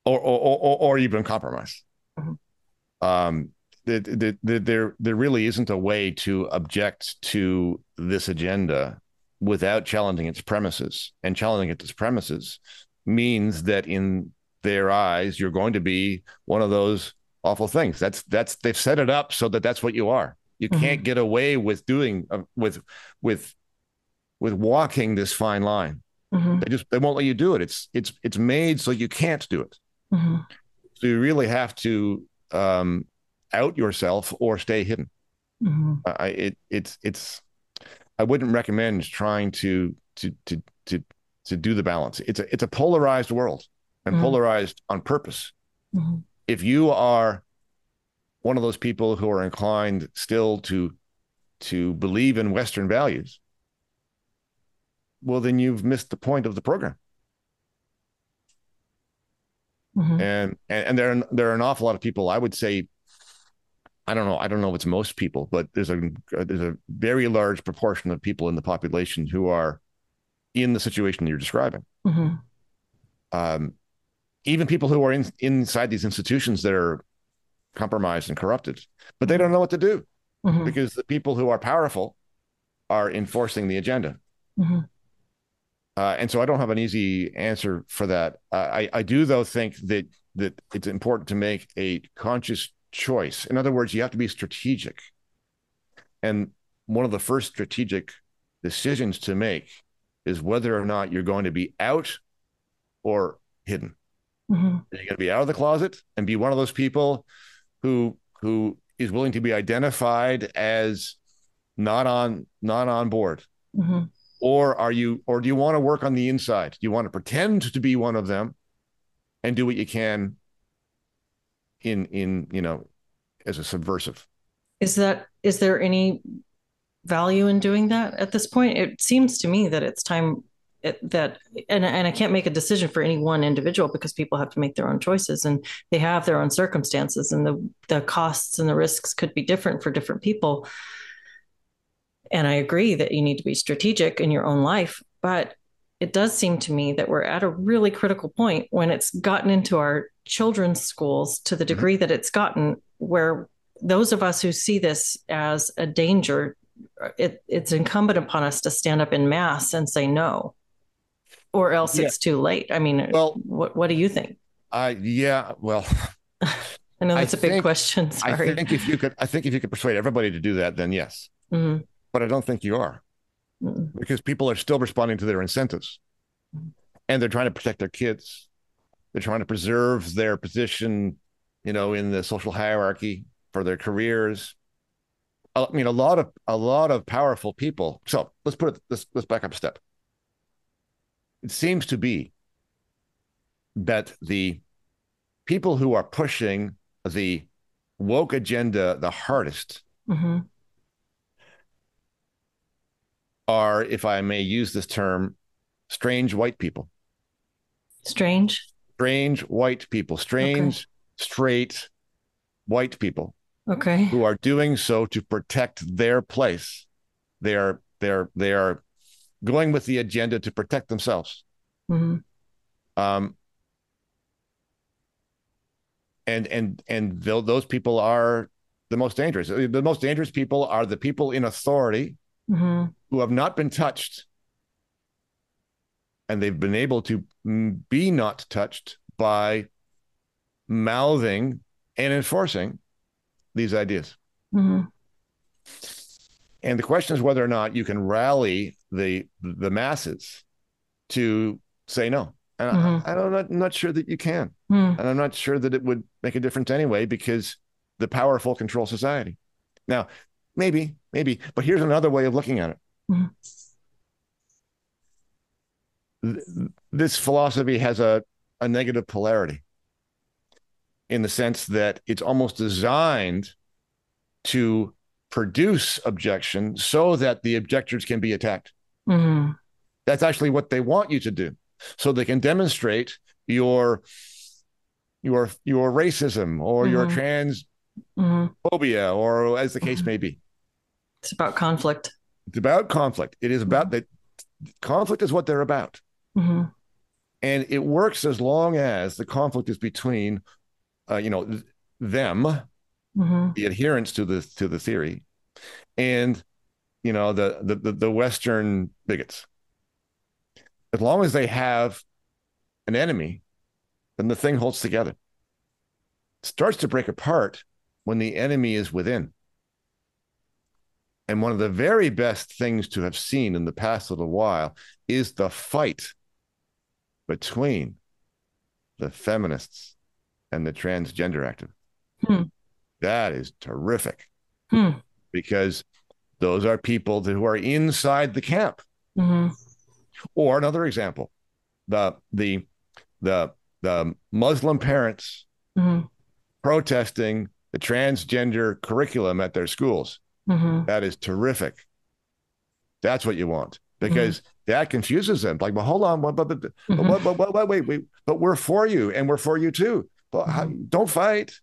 or or or, or you've been compromised. Mm-hmm. Um, the, the, the, there there really isn't a way to object to this agenda without challenging its premises. And challenging its premises means that in their eyes, you're going to be one of those awful things. That's that's they've set it up so that that's what you are. You mm-hmm. can't get away with doing uh, with with with walking this fine line. Mm-hmm. They just they won't let you do it. It's it's it's made so you can't do it. Mm-hmm. So you really have to um, out yourself or stay hidden. I, it it's it's I wouldn't recommend trying to to to to to do the balance. It's a it's a polarized world and mm-hmm. polarized on purpose. Mm-hmm. If you are one of those people who are inclined still to to believe in Western values, well, then you've missed the point of the program. Mm-hmm. And, and and there are, there are an awful lot of people. I would say I don't know. I don't know if it's most people, but there's a there's a very large proportion of people in the population who are in the situation you're describing. Mm-hmm. Um, even people who are in, inside these institutions that are compromised and corrupted, but they don't know what to do mm-hmm. because the people who are powerful are enforcing the agenda. Mm-hmm. Uh, and so I don't have an easy answer for that. Uh, I, I do though think that that it's important to make a conscious choice. In other words, you have to be strategic. And one of the first strategic decisions to make is whether or not you're going to be out or hidden. Mm-hmm. You're going to be out of the closet and be one of those people who who is willing to be identified as not on not on board. Mm-hmm. Or are you or do you want to work on the inside? Do you want to pretend to be one of them and do what you can in in you know as a subversive. Is that is there any value in doing that at this point? It seems to me that it's time that and, and i can't make a decision for any one individual because people have to make their own choices and they have their own circumstances and the the costs and the risks could be different for different people. And i agree that you need to be strategic in your own life but it does seem to me that we're at a really critical point when it's gotten into our children's schools to the mm-hmm. degree mm-hmm. that it's gotten, where those of us who see this as a danger, it, it's incumbent upon us to stand up in mass and say no, or else yeah. it's too late. I mean, well, what, what do you think? I yeah, well, [LAUGHS] I know that's I a big think, question. Sorry. I think if you could, I think if you could persuade everybody to do that, then yes. Mm-hmm. But I don't think you are, mm-hmm. because people are still responding to their incentives, mm-hmm. and they're trying to protect their kids. They're trying to preserve their position, you know, in the social hierarchy for their careers. I mean, a lot of a lot of powerful people. So let's put it. Let's let's back up a step. It seems to be that the people who are pushing the woke agenda the hardest mm-hmm. are, if I may use this term, strange white people. Strange? Strange white people, strange, okay. straight white people. Okay. Who are doing so to protect their place. They are they're they are going with the agenda to protect themselves. Mm-hmm. Um, and and and those people are the most dangerous. The most dangerous people are the people in authority mm-hmm. who have not been touched, and they've been able to be not touched by mouthing and enforcing these ideas. Mm-hmm. And the question is whether or not you can rally the the masses to say no. And mm-hmm. I, don't, I'm not sure that you can. Mm. And I'm not sure that it would make a difference anyway, because the powerful control society. Now, maybe, maybe, but here's another way of looking at it. This philosophy has a, a negative polarity in the sense that it's almost designed to produce objection so that the objectors can be attacked. Mm-hmm. That's actually what they want you to do so they can demonstrate your your your racism or mm-hmm. your trans mm-hmm. phobia or as the case may be it's about conflict it's about conflict it is about that conflict is what they're about mm-hmm. and it works as long as the conflict is between uh, you know them mm-hmm. the adherents to the to the theory and you know the the the western bigots as long as they have an enemy, then the thing holds together. It starts to break apart when the enemy is within. And one of the very best things to have seen in the past little while is the fight between the feminists and the transgender activists. Hmm. That is terrific hmm. because those are people who are inside the camp. Mm-hmm. Or another example, the the the the Muslim parents mm-hmm. protesting the transgender curriculum at their schools. Mm-hmm. That is terrific. That's what you want because mm-hmm. that confuses them. Like, well, hold on, but but but, mm-hmm. but, but, but, but wait, wait, but we're for you and we're for you too. But how, mm-hmm. don't fight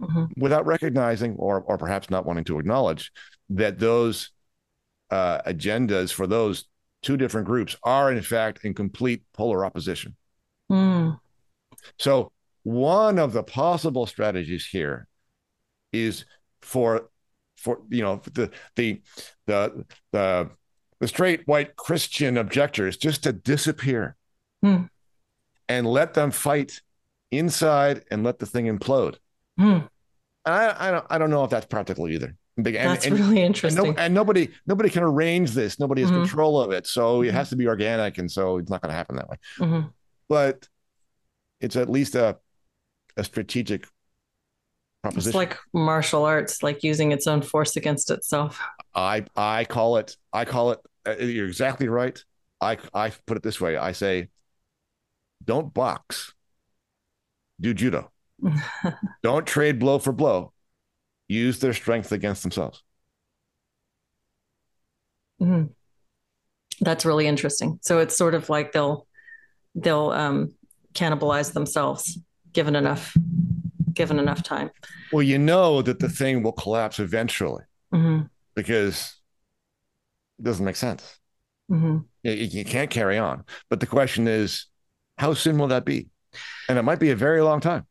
mm-hmm. without recognizing or or perhaps not wanting to acknowledge that those uh, agendas for those two different groups are in fact in complete polar opposition. Mm. So one of the possible strategies here is for for you know the the the the, the straight white Christian objectors just to disappear mm. and let them fight inside and let the thing implode. Mm. I, I don't I don't know if that's practical either. And, That's and, really interesting. And, no, and, nobody nobody can arrange this. Nobody has mm-hmm. control of it. So mm-hmm. it has to be organic, and so it's not going to happen that way. Mm-hmm. But it's at least a a strategic proposition. It's like martial arts, like using its own force against itself. I I call it I call it. Uh, you're exactly right. I I put it this way. I say, don't box. Do judo. [LAUGHS] don't trade blow for blow use their strength against themselves. Mm-hmm. That's really interesting. So it's sort of like they'll they'll um, cannibalize themselves given enough given enough time. Well, you know that the thing will collapse eventually mm-hmm. because doesn't make sense. Mm-hmm. You, you can't carry on. But the question is, how soon will that be? And it might be a very long time.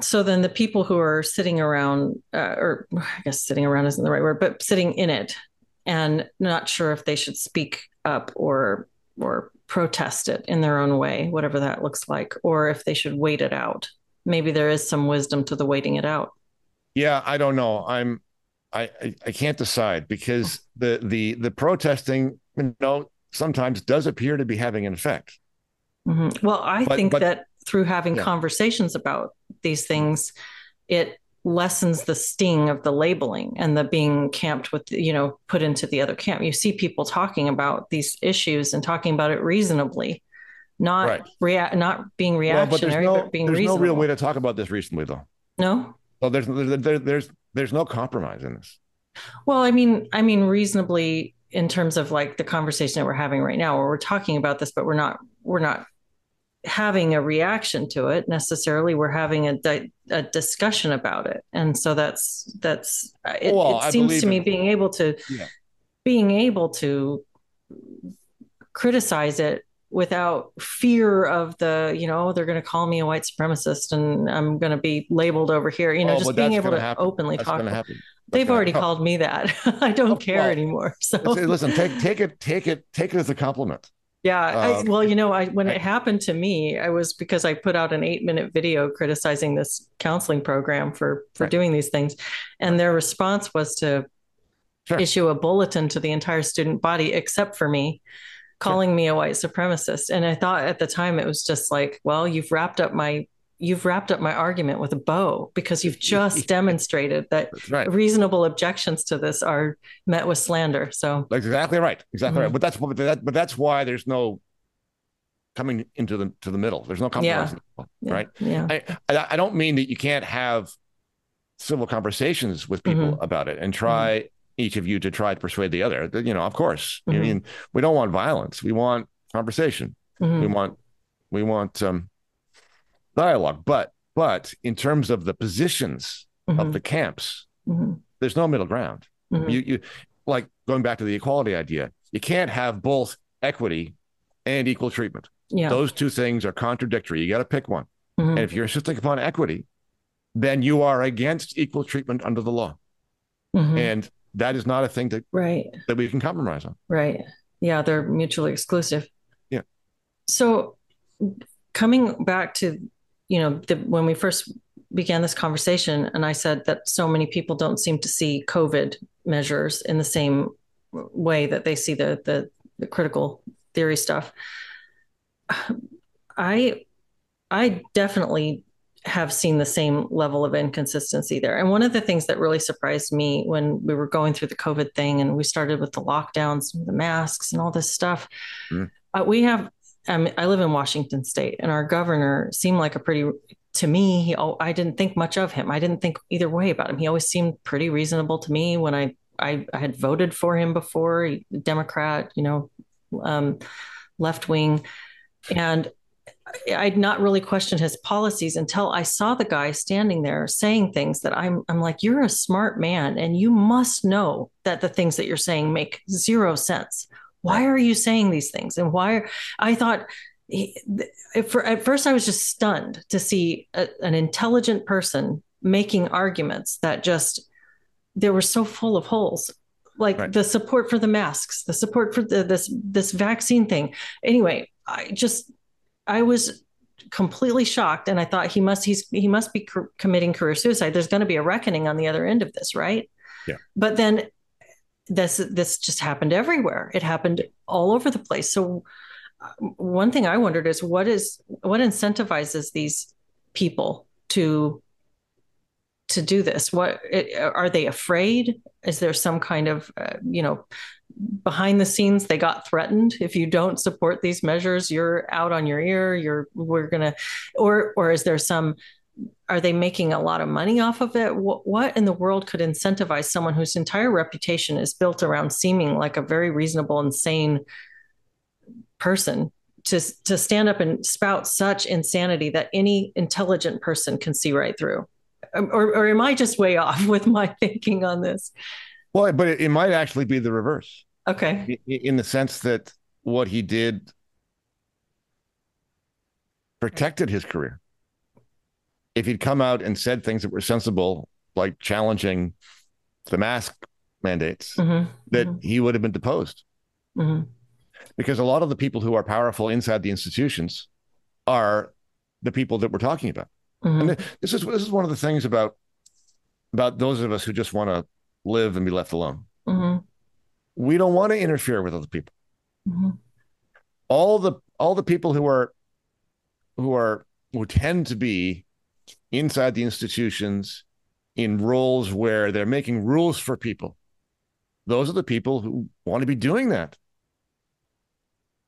so then the people who are sitting around, uh, or I guess sitting around isn't the right word, but sitting in it and not sure if they should speak up or or protest it in their own way, whatever that looks like, or if they should wait it out. Maybe there is some wisdom to the waiting it out. Yeah, I don't know. I'm I I, I can't decide because the the the protesting, you know, sometimes does appear to be having an effect. Mm-hmm. Well, I but, think but, that through having yeah. conversations about these things, it lessens the sting of the labeling and the being camped with you know put into the other camp you see people talking about these issues and talking about it reasonably not right. rea- not being reactionary well, but, no, being there's reasonable. no real way to talk about this reasonably though no well there's there, there's there's no compromise in this. Well i mean i mean reasonably in terms of like the conversation that we're having right now where we're talking about this but we're not we're not having a reaction to it necessarily. We're having a, di- a discussion about it. And so that's that's it, well, it seems to me being able to yeah. being able to criticize it without fear of the you know they're going to call me a white supremacist and i'm going to be labeled over here you know oh, just being able to happen. openly that's talk about, they've already called me that [LAUGHS] i don't oh, care well, anymore so listen take take it take it take it as a compliment yeah. I, um, well, you know, I, when it happened to me, I was because I put out an eight minute video criticizing this counseling program for, for right. doing these things. And their response was to sure. issue a bulletin to the entire student body, except for me, calling me a white supremacist. And I thought at the time it was just like, well, you've wrapped up my you've wrapped up my argument with a bow because you've just [LAUGHS] demonstrated that right. reasonable objections to this are met with slander. So exactly right, exactly mm-hmm. right. But that's but that, but that's why there's no coming into the to the middle. There's no compromise, yeah. right? Yeah. I, I don't mean that you can't have civil conversations with people mm-hmm. about it and try mm-hmm. Each of you to try to persuade the other. You know, of course. I mm-hmm. mean, we don't want violence. We want conversation. Mm-hmm. We want we want um dialogue. But but in terms of the positions mm-hmm. of the camps, mm-hmm. there's no middle ground. Mm-hmm. You you like going back to the equality idea. You can't have both equity and equal treatment. Yeah. Those two things are contradictory. You got to pick one. Mm-hmm. And if you're insisting upon equity, then you are against equal treatment under the law. And that is not a thing that right that we can compromise on. Right. Yeah, they're mutually exclusive. Yeah. So coming back to you know, the, when we first began this conversation, and I said that so many people don't seem to see COVID measures in the same way that they see the the, the critical theory stuff. I I definitely have seen the same level of inconsistency there. And one of the things that really surprised me when we were going through the COVID thing and we started with the lockdowns, the masks, and all this stuff, mm. uh, we have um, I live in Washington State, and our governor seemed like a pretty. To me, he, oh, I didn't think much of him. I didn't think either way about him. He always seemed pretty reasonable to me when I I, I had voted for him before, Democrat, you know, um, left wing, and I'd not really questioned his policies until I saw the guy standing there saying things that I'm I'm like, you're a smart man and you must know that the things that you're saying make zero sense. Why are you saying these things? And why i thought for, at first i was just stunned to see a, an intelligent person making arguments that just they were so full of holes. Like right. the support for the masks the support for the, this this vaccine thing. Anyway i just i was completely shocked and i thought he must he's he must be committing career suicide there's going to be a reckoning on the other end of this right yeah but then this this just happened everywhere. It happened all over the place. So one thing I wondered is what is what incentivizes these people to to do this? What are they afraid? Is there some kind of uh, you know behind the scenes they got threatened if you don't support these measures you're out on your ear you're we're gonna or or is there some are they making a lot of money off of it? What, what, in the world could incentivize someone whose entire reputation is built around seeming like a very reasonable, and sane person to to stand up and spout such insanity that any intelligent person can see right through? Um, or, or am I just way [LAUGHS] off with my thinking on this? Well, but it, it might actually be the reverse. Okay. In, in the sense that what he did protected his career if he'd come out and said things that were sensible, like challenging the mask mandates, mm-hmm. that mm-hmm. he would have been deposed. Mm-hmm. Because a lot of the people who are powerful inside the institutions are the people that we're talking about. And mm-hmm. this is this is one of the things about about those of us who just want to live and be left alone. Mm-hmm. We don't want to interfere with other people. Mm-hmm. All the all the people who are who are who tend to be inside the institutions in roles where they're making rules for people. Those are the people who want to be doing that.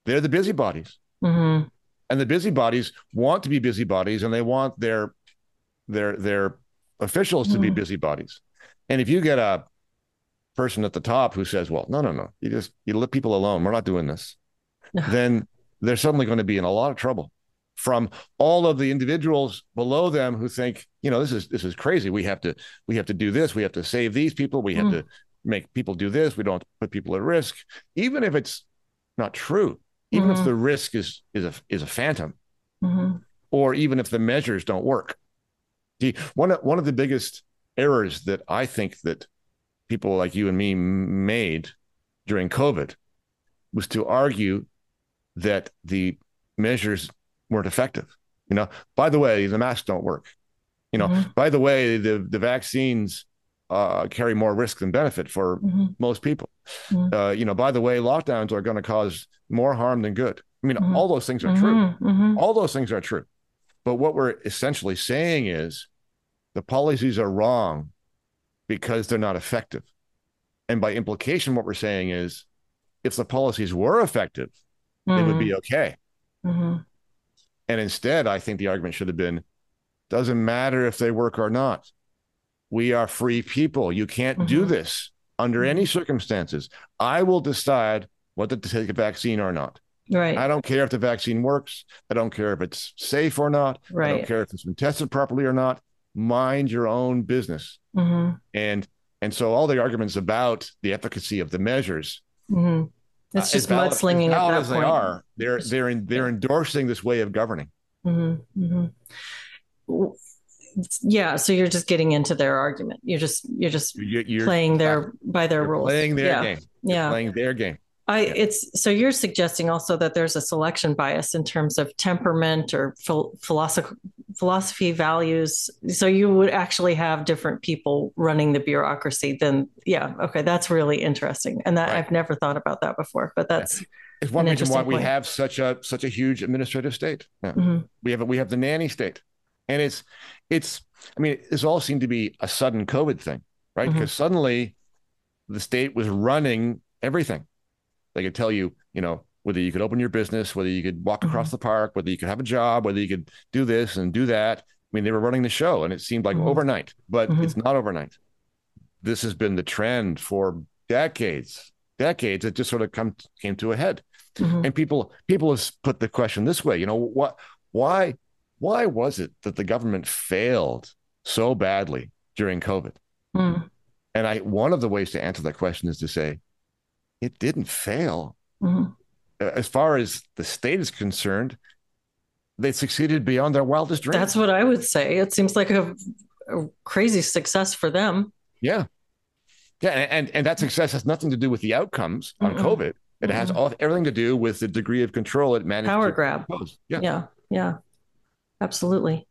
They're the busybodies. Mm-hmm. And the busybodies want to be busybodies and they want their their their officials mm-hmm. to be mm-hmm. busybodies. And if you get a person at the top who says, "Well, no, no, no, you just you let people alone. We're not doing this," [LAUGHS] then they're suddenly going to be in a lot of trouble from all of the individuals below them who think, you know, this is this is crazy. We have to we have to do this. We have to save these people. We have mm. to make people do this. We don't put people at risk, even if it's not true. Even mm-hmm. if the risk is is a is a phantom, mm-hmm. or even if the measures don't work. See, one one of the biggest errors that I think that people like you and me made during COVID was to argue that the measures weren't effective. You know, by the way, the masks don't work. You know, mm-hmm. by the way, the the vaccines uh, carry more risk than benefit for mm-hmm. most people. Mm-hmm. Uh, you know, by the way, lockdowns are going to cause more harm than good. I mean, mm-hmm. all those things are true. Mm-hmm. Mm-hmm. All those things are true. But what we're essentially saying is the policies are wrong because they're not effective. And by implication, what we're saying is if the policies were effective, mm-hmm. they would be mm-hmm. okay. Mm-hmm. And instead, I think the argument should have been doesn't matter if they work or not. We are free people. You can't mm-hmm. do this under any mm-hmm. circumstances. I will decide whether to take a vaccine or not. Right. I don't care if the vaccine works. I don't care if it's safe or not. Right. I don't care if it's been tested properly or not mind your own business. Mm-hmm. And and so all the arguments about the efficacy of the measures, mm-hmm. it's uh, just valid, mudslinging as, valid as they are. They're they're they're endorsing this way of governing. Mm-hmm. mm-hmm. Yeah, so you're just getting into their argument. You're just you're just you're, you're playing their by their rules. Playing their yeah. game. You're yeah, playing their game. I it's so you're suggesting also that there's a selection bias in terms of temperament or philosophy philosophy values. So you would actually have different people running the bureaucracy than yeah, okay, that's really interesting. And that right. I've never thought about that before, but that's it's one reason why point. we have such a such a huge administrative state. Yeah. Mm-hmm. We have we have the nanny state. And it's it's I mean, this all seemed to be a sudden COVID thing, right? Because mm-hmm. suddenly the state was running everything they could tell you, you know, whether you could open your business, whether you could walk across mm-hmm. the park, whether you could have a job, whether you could do this and do that. I mean, they were running the show and it seemed like mm-hmm. overnight, but mm-hmm. it's not overnight. This has been the trend for decades, decades. It just sort of come came to a head. Mm-hmm. And people people have put the question this way, you know, what why why was it that the government failed so badly during COVID? Mm. And I one of the ways to answer that question is to say, it didn't fail. Mm-hmm. As far as the state is concerned, they succeeded beyond their wildest dreams. That's what I would say. It seems like a, a crazy success for them. Yeah. Yeah. And, and that success has nothing to do with the outcomes on mm COVID. It mm has all, everything to do with the degree of control it managed Power grab. Yeah. Yeah. Yeah. Absolutely.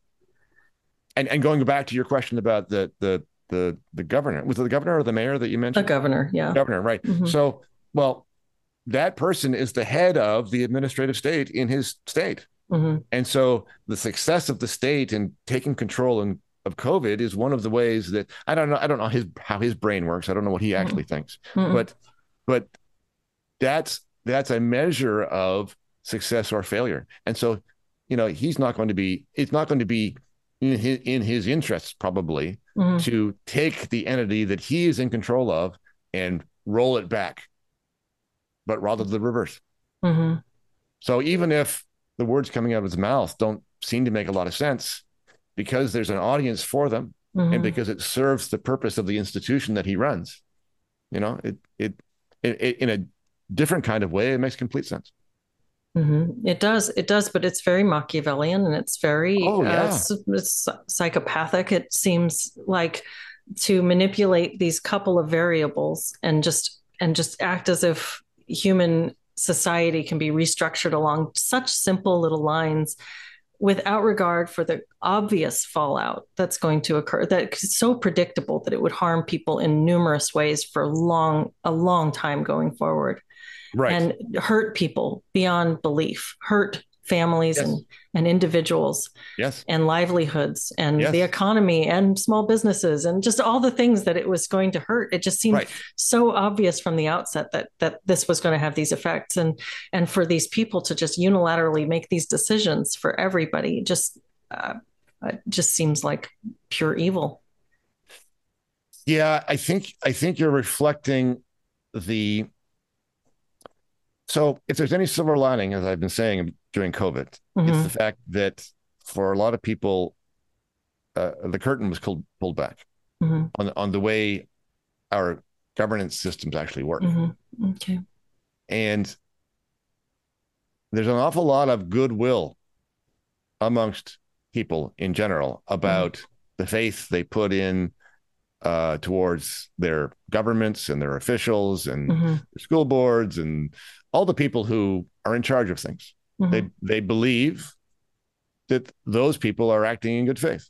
And and going back to your question about the the the the governor was it the governor or the mayor that you mentioned? The governor, yeah. Governor, right. Mm-hmm. So well, that person is the head of the administrative state in his state. Mm-hmm. And so the success of the state in taking control in, of COVID is one of the ways that I don't know. I don't know his how his brain works. I don't know what he actually mm-hmm. thinks, mm-hmm. but but that's that's a measure of success or failure. And so, you know, he's not going to be. It's not going to be in his, in his interests probably mm-hmm. to take the entity that he is in control of and roll it back but rather the reverse. Mm-hmm. So even if the words coming out of his mouth don't seem to make a lot of sense, because there's an audience for them mm-hmm. and because it serves the purpose of the institution that he runs, you know, it, it, it, it in a different kind of way, it makes complete sense. Mm-hmm. It does. It does, but it's very Machiavellian and it's very oh, yeah. uh, it's, it's psychopathic. It seems like to manipulate these couple of variables and just and just act as if human society can be restructured along such simple little lines without regard for the obvious fallout that's going to occur that's so predictable that it would harm people in numerous ways for long a long time going forward right. and hurt people beyond belief hurt families yes. and, and individuals yes. and livelihoods and yes. the economy and small businesses and just all the things that it was going to hurt it just seemed right. so obvious from the outset that that this was going to have these effects and and for these people to just unilaterally make these decisions for everybody just uh, just seems like pure evil yeah i think i think you're reflecting the so if there's any silver lining as i've been saying during COVID. Mm-hmm. It's the fact that for a lot of people, uh, the curtain was pulled, pulled back mm-hmm. on on the way our governance systems actually work. Mm-hmm. Okay. And there's an awful lot of goodwill amongst people in general about mm-hmm. the faith they put in uh, towards their governments and their officials and mm-hmm. their school boards and all the people who are in charge of things. Mm-hmm. They they believe that those people are acting in good faith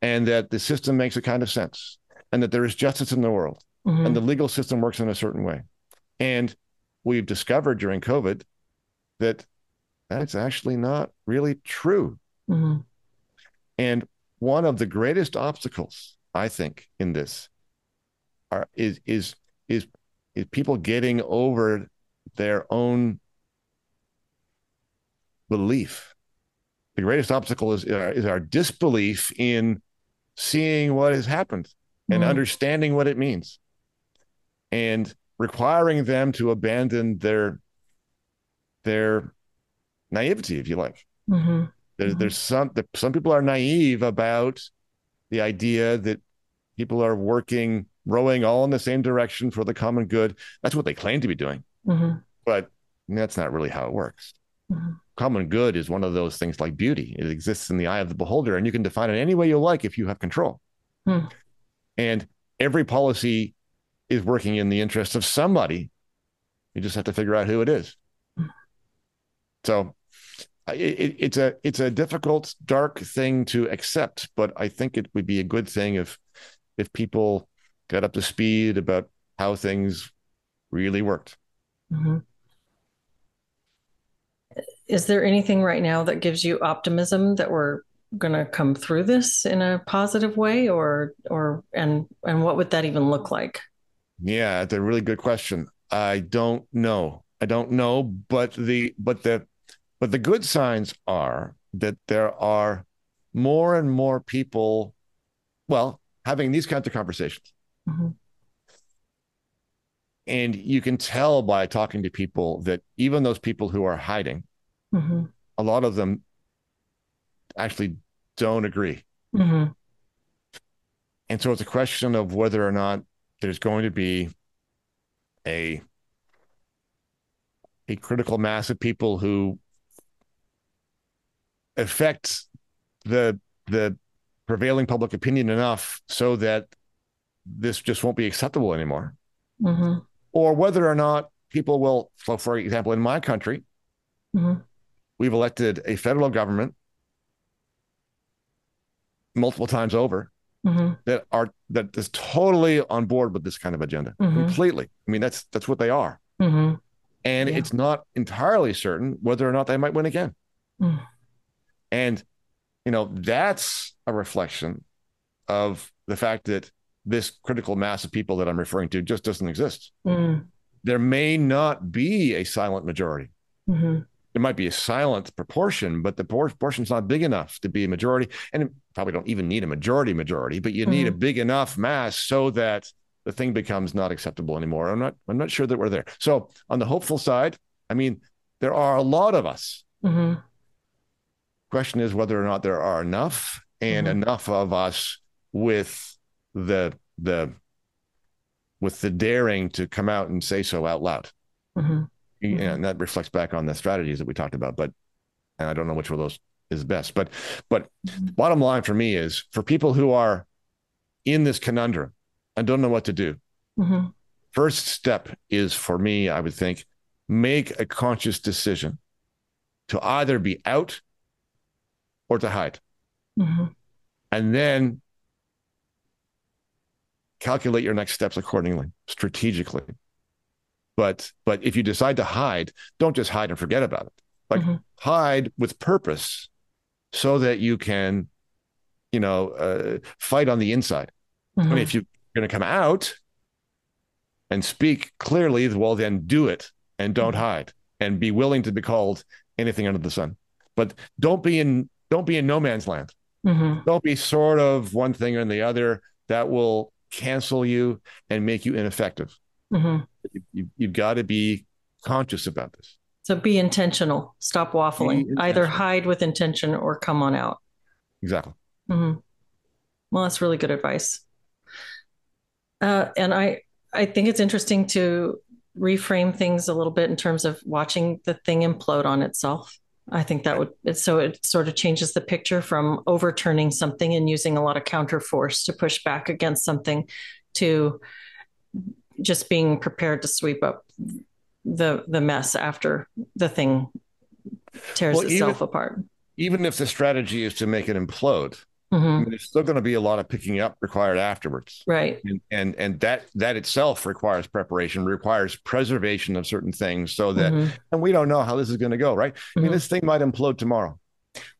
and that the system makes a kind of sense and that there is justice in the world mm-hmm. and the legal system works in a certain way. And we've discovered during COVID that that's actually not really true. Mm-hmm. And one of the greatest obstacles, I think, in this are is is is is people getting over their own belief. The greatest obstacle is, uh, is our disbelief in seeing what has happened and mm-hmm. understanding what it means and requiring them to abandon their their naivety if you like mm-hmm. There, mm-hmm. there's some some people are naive about the idea that people are working rowing all in the same direction for the common good that's what they claim to be doing mm-hmm. but that's not really how it works mm-hmm common good is one of those things like beauty. It exists in the eye of the beholder, and you can define it any way you like if you have control. Hmm. And every policy is working in the interest of somebody. You just have to figure out who it is. Hmm. So it, it's a it's a difficult, dark thing to accept, but I think it would be a good thing if if people got up to speed about how things really worked. Mm-hmm is there anything right now that gives you optimism that we're going to come through this in a positive way or or and and what would that even look like? Yeah it's a really good question. I don't know. I don't know but the but the but the good signs are that there are more and more people well having these kinds of conversations. Mm-hmm. and you can tell by talking to people that even those people who are hiding mm-hmm. a lot of them actually don't agree. Mm-hmm. And so it's a question of whether or not there's going to be a a critical mass of people who affect the the prevailing public opinion enough so that this just won't be acceptable anymore mm-hmm. or whether or not people will so for example in my country mm-hmm we've elected a federal government multiple times over mm-hmm. that are that is totally on board with this kind of agenda mm-hmm. completely. I mean, that's that's what they are, mm-hmm. and yeah. it's not entirely certain whether or not they might win again. Mm. And you know, that's a reflection of the fact that this critical mass of people that I'm referring to just doesn't exist. Mm. There may not be a silent majority. Mm-hmm there might be a silent proportion, but the proportion's not big enough to be a majority. And probably don't even need a majority majority, but you mm-hmm. need a mm-hmm. big enough mass so that the thing becomes not acceptable anymore. I'm not I'm not sure that we're there. So on the hopeful side, I mean, there are a lot of us. Mm-hmm. Question is whether or not there are enough and mm-hmm. enough of us with the the with the daring to come out and say so out loud. Mm-hmm mm-hmm. and that reflects back on the strategies that we talked about. But and I don't know which of those is best. But but bottom line for me is for people who are in this conundrum and don't know what to do. Mm-hmm. First step is for me, I would think, make a conscious decision to either be out or to hide. Mm-hmm. And then calculate your next steps accordingly, strategically. But but if you decide to hide, don't just hide and forget about it. Like mm-hmm. hide with purpose so that you can, you know, uh, fight on the inside. Mm-hmm. And if you're going to come out and speak clearly, well, then do it and don't mm-hmm. hide and be willing to be called anything under the sun. But don't be in don't be in no man's land. Mm-hmm. Don't be sort of one thing or the other. That will cancel you and make you ineffective. Mm-hmm. You, have got to be conscious about this. So be intentional. Stop waffling. Intentional. Either hide with intention or come on out. Exactly. Mm-hmm. Well, that's really good advice. Uh, and I, I think it's interesting to reframe things a little bit in terms of watching the thing implode on itself. I think that would so it sort of changes the picture from overturning something and using a lot of counter force to push back against something to just being prepared to sweep up the the mess after the thing tears well, itself even, apart. Even if the strategy is to make it implode, Mm-hmm. I mean, there's still going to be a lot of picking up required afterwards, right? And, and and, that that itself requires preparation, requires preservation of certain things, so that mm-hmm. and we don't know how this is going to go, right? Mm-hmm. I mean, mm-hmm. this thing might implode tomorrow.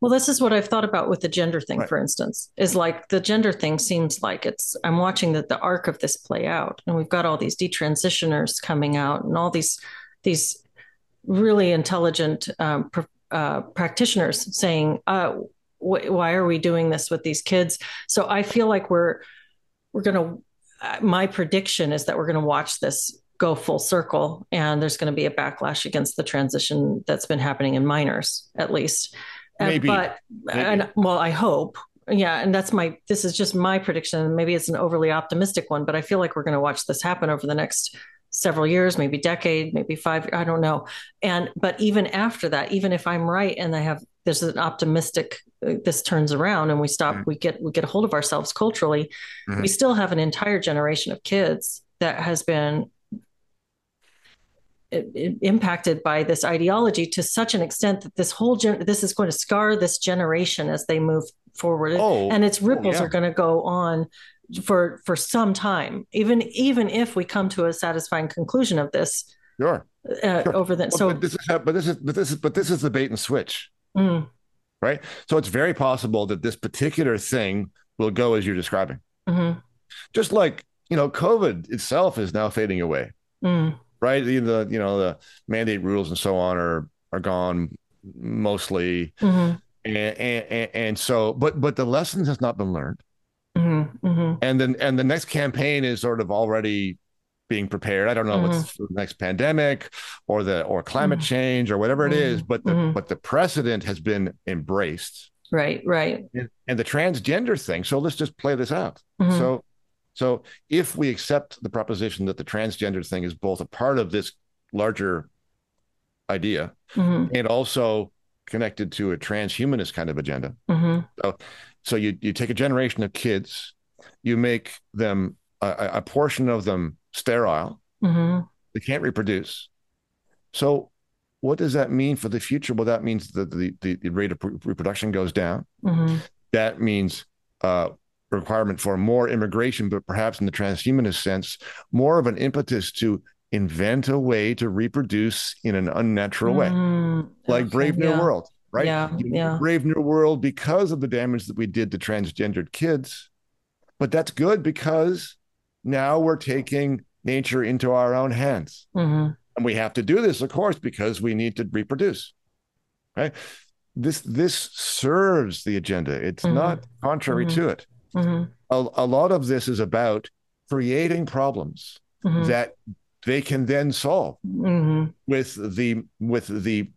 Well, this is what I've thought about with the gender thing, right. for instance, is like the gender thing seems like it's I'm watching that the arc of this play out, and we've got all these detransitioners coming out, and all these these really intelligent um, pr- uh, practitioners saying, uh, why are we doing this with these kids? So I feel like we're we're going to. My prediction is that we're going to watch this go full circle, and there's going to be a backlash against the transition that's been happening in minors, at least. Uh, Maybe. but Maybe. and well, I hope. Yeah, and that's my. This is just my prediction. Maybe it's an overly optimistic one, but I feel like we're going to watch this happen over the next several years, maybe decade, maybe five, I don't know. And but even after that, even if I'm right and I have there's an optimistic uh, this turns around and we stop mm-hmm. we get we get a hold of ourselves culturally mm-hmm. we still have an entire generation of kids that has been impacted by this ideology to such an extent that this whole gen- this is going to scar this generation as they move forward oh, and its ripples oh, yeah. are going to go on for for some time even even if we come to a satisfying conclusion of this sure, uh, sure. over that so but this is but this is but this is but this is the bait and switch Mm. Right. So it's very possible that this particular thing will go as you're describing. Mm-hmm. Just like, you know, COVID itself is now fading away. Mm. Right. The, the, you know, the mandate rules and so on are, are gone mostly. Mm-hmm. And, and, and, so, but, but the lessons has not been learned. Mm-hmm. mm-hmm. And then, and the next campaign is sort of already being prepared. I don't know mm-hmm. what's the next pandemic or the or climate mm-hmm. change or whatever it is, mm-hmm. but the mm-hmm. but the precedent has been embraced. Right, right. And, and the transgender thing. So let's just play this out. Mm-hmm. So so if we accept the proposition that the transgender thing is both a part of this larger idea mm-hmm. and also connected to a transhumanist kind of agenda. So so you you take a generation of kids, you make them a, a portion of them sterile. Mm-hmm. They can't reproduce. So, what does that mean for the future? Well, that means that the, the, the rate of reproduction goes down. Mm-hmm. That means uh, requirement for more immigration, but perhaps in the transhumanist sense, more of an impetus to invent a way to reproduce in an unnatural way, mm, like Brave New yeah. World, right? Yeah, yeah. Brave New World because of the damage that we did to transgendered kids. But that's good because now we're taking nature into our own hands. Mm-hmm. And we have to do this, of course, because we need to reproduce. Right? This this serves the agenda. It's mm-hmm. not contrary mm-hmm. to it. Mm-hmm. A, a, lot of this is about creating problems mm-hmm. that they can then solve mm-hmm. with the with the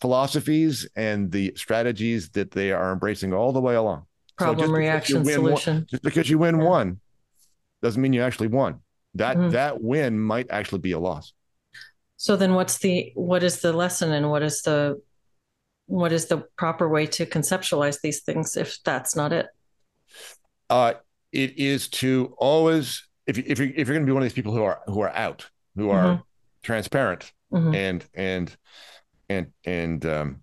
philosophies and the strategies that they are embracing all the way along. Problem so reaction solution. One, just because you win yeah. one doesn't mean you actually won. That mm-hmm. that win might actually be a loss. So then what's the what is the lesson and what is the what is the proper way to conceptualize these things if that's not it? Uh, it is to always if you, if you're if you're going to be one of these people who are who are out, who are mm-hmm. transparent mm-hmm. and and and and um,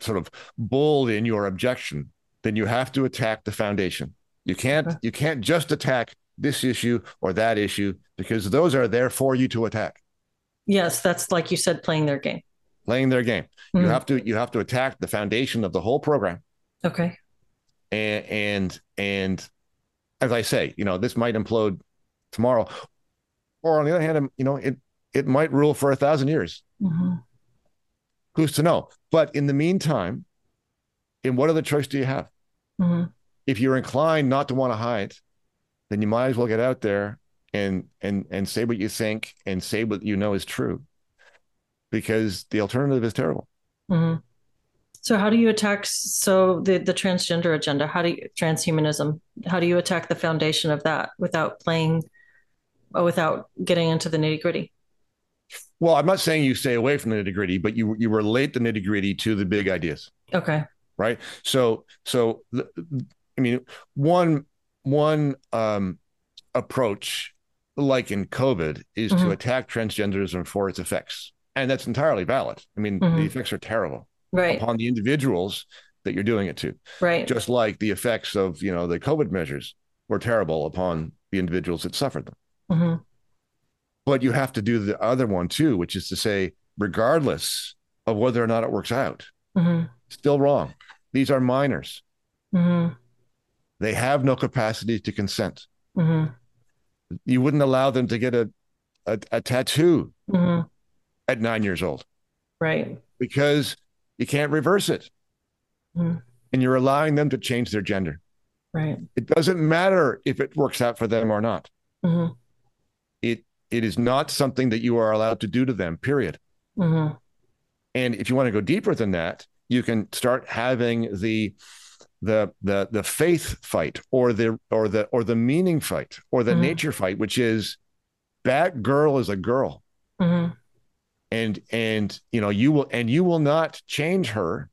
sort of bold in your objection, then you have to attack the foundation. You can't okay. you can't just attack this issue or that issue because those are there for you to attack. Yes, that's like you said, playing their game. Playing their game. Mm-hmm. You have to you have to attack the foundation of the whole program. Okay. And and and as I say, you know, this might implode tomorrow, or on the other hand, you know, it it might rule for a thousand years. Mm-hmm. Who's to know? But in the meantime, in what other choice do you have? Mm-hmm. If you're inclined not to want to hide, then you might as well get out there and and and say what you think and say what you know is true, because the alternative is terrible. Mm-hmm. So how do you attack so the the transgender agenda? How do you transhumanism? How do you attack the foundation of that without playing, without getting into the nitty gritty? Well, I'm not saying you stay away from the nitty gritty, but you you relate the nitty gritty to the big ideas. Okay. Right. So so I mean one one um, approach, like in COVID, is mm-hmm. to attack transgenderism for its effects, and that's entirely valid. I mean, mm-hmm. the effects are terrible right. upon the individuals that you're doing it to. Right. Just like the effects of you know the COVID measures were terrible upon the individuals that suffered them. Mm-hmm. But you have to do the other one too, which is to say, regardless of whether or not it works out, mm-hmm. still wrong. These are minors. Mm-hmm. They have no capacity to consent. Mm-hmm. You wouldn't allow them to get a a, a tattoo mm-hmm. at nine years old, right? Because you can't reverse it, mm-hmm. and you're allowing them to change their gender. Right. It doesn't matter if it works out for them or not. Mm-hmm. It it is not something that you are allowed to do to them. Period. Mm-hmm. And if you want to go deeper than that, you can start having the the the the faith fight or the or the or the meaning fight or the mm-hmm. nature fight, which is that girl is a girl. Mm-hmm. And and you know you will and you will not change her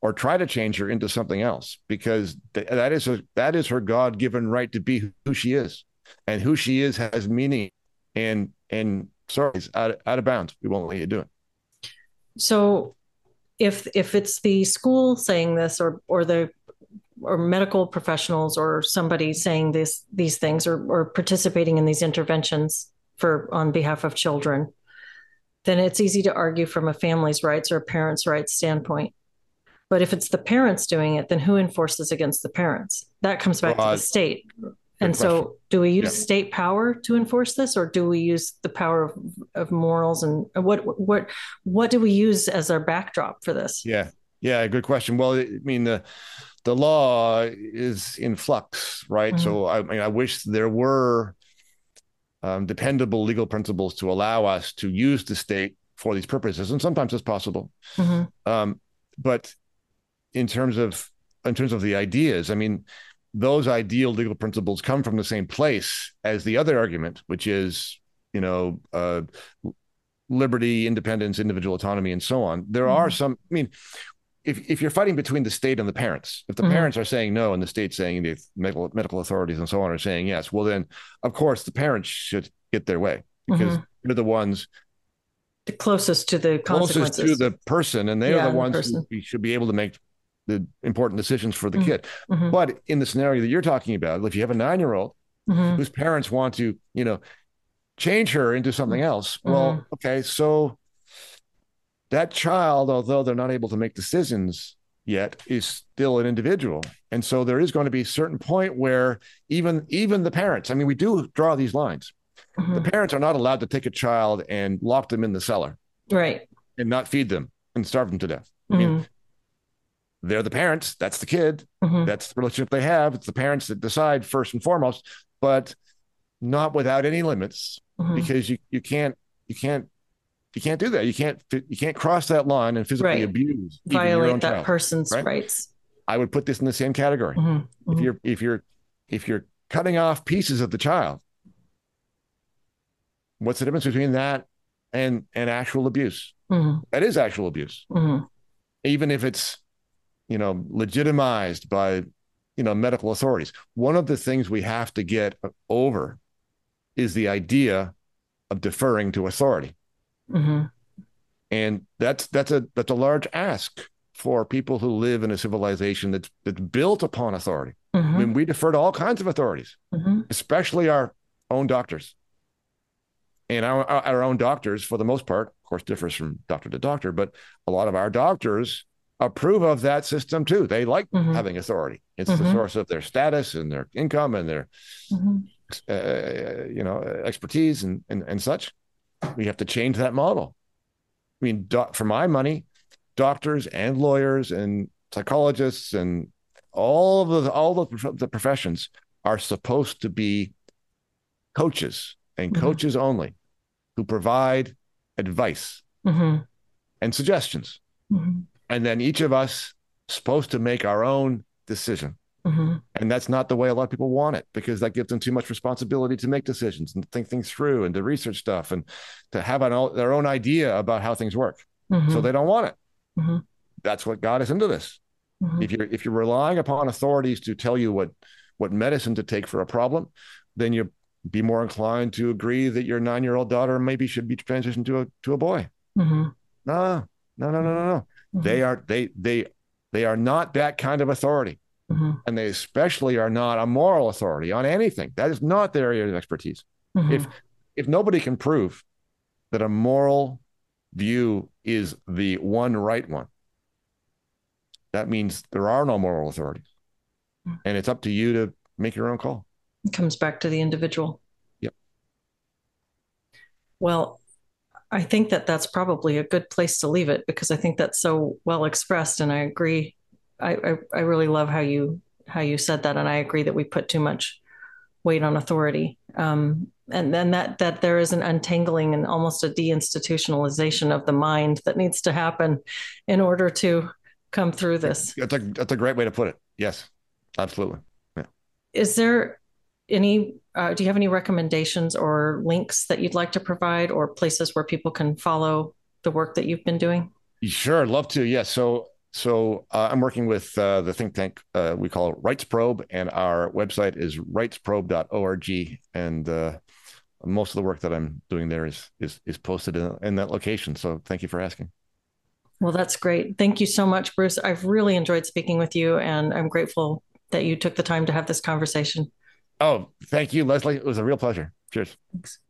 or try to change her into something else because th- that is a, that is her God given right to be who she is, and who she is has meaning, and and sorry, it's out, out of bounds. We won't let you do it. So, if if it's the school saying this or or the or medical professionals or somebody saying this these things or, or participating in these interventions for on behalf of children then it's easy to argue from a family's rights or a parent's rights standpoint but if it's the parents doing it then who enforces against the parents that comes back well, to the state and question. so do we use yeah. state power to enforce this or do we use the power of, of morals and what what what do we use as our backdrop for this yeah yeah good question well i mean the the law is in flux, right? Mm-hmm. So I mean, I wish there were um, dependable legal principles to allow us to use the state for these purposes, and sometimes it's possible. Mm-hmm. Um, but in terms of in terms of the ideas, I mean, those ideal legal principles come from the same place as the other argument, which is you know uh, liberty, independence, individual autonomy, and so on. There mm-hmm. are some. I mean, if, if you're fighting between the state and the parents, if the mm-hmm. parents are saying no and the state saying the medical medical authorities and so on are saying yes, well then of course the parents should get their way because mm-hmm. they're the ones the closest to the closest to the person, and they yeah, are the ones the who should be able to make the important decisions for the mm-hmm. kid. Mm-hmm. But in the scenario that you're talking about, if you have a nine year old mm-hmm. whose parents want to, you know, change her into something else, well, mm-hmm. okay, so that child, although they're not able to make decisions yet, is still an individual. And so there is going to be a certain point where even even the parents, I mean, we do draw these lines. Mm-hmm. The parents are not allowed to take a child and lock them in the cellar. Right. And not feed them and starve them to death. Mm-hmm. I mean, mm-hmm. they're the parents. That's the kid. Mm-hmm. That's the relationship they have. It's the parents that decide first and foremost, but not without any limits mm-hmm. because you, you can't you can't you can't do that. You can't you can't cross that line and physically right. abuse violate that child, person's right? rights. I would put this in the same category. Mm-hmm. Mm-hmm. If you're if you're if you're cutting off pieces of the child, what's the difference between that and and actual abuse. Mm-hmm. That is actual abuse, Mm-hmm. even if it's you know legitimized by you know medical authorities. One of the things we have to get over is the idea of deferring to authority, Mm-hmm. and that's that's a that's a large ask for people who live in a civilization that's that's built upon authority. I Mm-hmm. mean, we defer to all kinds of authorities, Mm-hmm. especially our own doctors. And our, our own doctors, for the most part, of course, differs from doctor to doctor, but a lot of our doctors approve of that system too. They like Mhm. having authority. It's the Mhm. source of their status and their income and their, Mm-hmm. uh, you know, expertise and, and and such. We have to change that model. I mean, doc, for my money, doctors and lawyers and psychologists and all of the all of the, the professions are supposed to be coaches and Mhm. coaches only who provide advice Mm-hmm. and suggestions Mm-hmm. and then each of us supposed to make our own decision Mm-hmm. and that's not the way a lot of people want it because that gives them too much responsibility to make decisions and think things through and to research stuff and to have an, their own idea about how things work Mm-hmm. so they don't want it Mhm. that's what got us into this Mm-hmm. if you're if you're relying upon authorities to tell you what what medicine to take for a problem then you'll be more inclined to agree that your nine-year-old daughter maybe should be transitioned to a to a boy Mm-hmm. no no no no no no they are they they they are not that kind of authority Mm-hmm. and they especially are not a moral authority on anything that is not their area of expertise Mm-hmm. if if nobody can prove that a moral view is the one right one that means there are no moral authorities Mm. and it's up to you to make your own call It comes back to the individual. Yep. Well, I think that that's probably a good place to leave it because I think that's so well expressed, and I agree. I I, I really love how you how you said that, and I agree that we put too much weight on authority, um, and then that that there is an untangling and almost a deinstitutionalization of the mind that needs to happen in order to come through this. that's a that's a great way to put it yes absolutely Yeah. is there any uh, do you have any recommendations or links that you'd like to provide or places where people can follow the work that you've been doing Sure, love to. Yes. So, so uh, I'm working with uh, the think tank uh, we call Rights Probe, and our website is rightsprobe.org. And uh, most of the work that I'm doing there is is is posted in, in that location. So, thank you for asking. well that's great thank you so much bruce i've really enjoyed speaking with you and i'm grateful that you took the time to have this conversation Oh, thank you, Leslie. It was a real pleasure. Cheers. Thanks.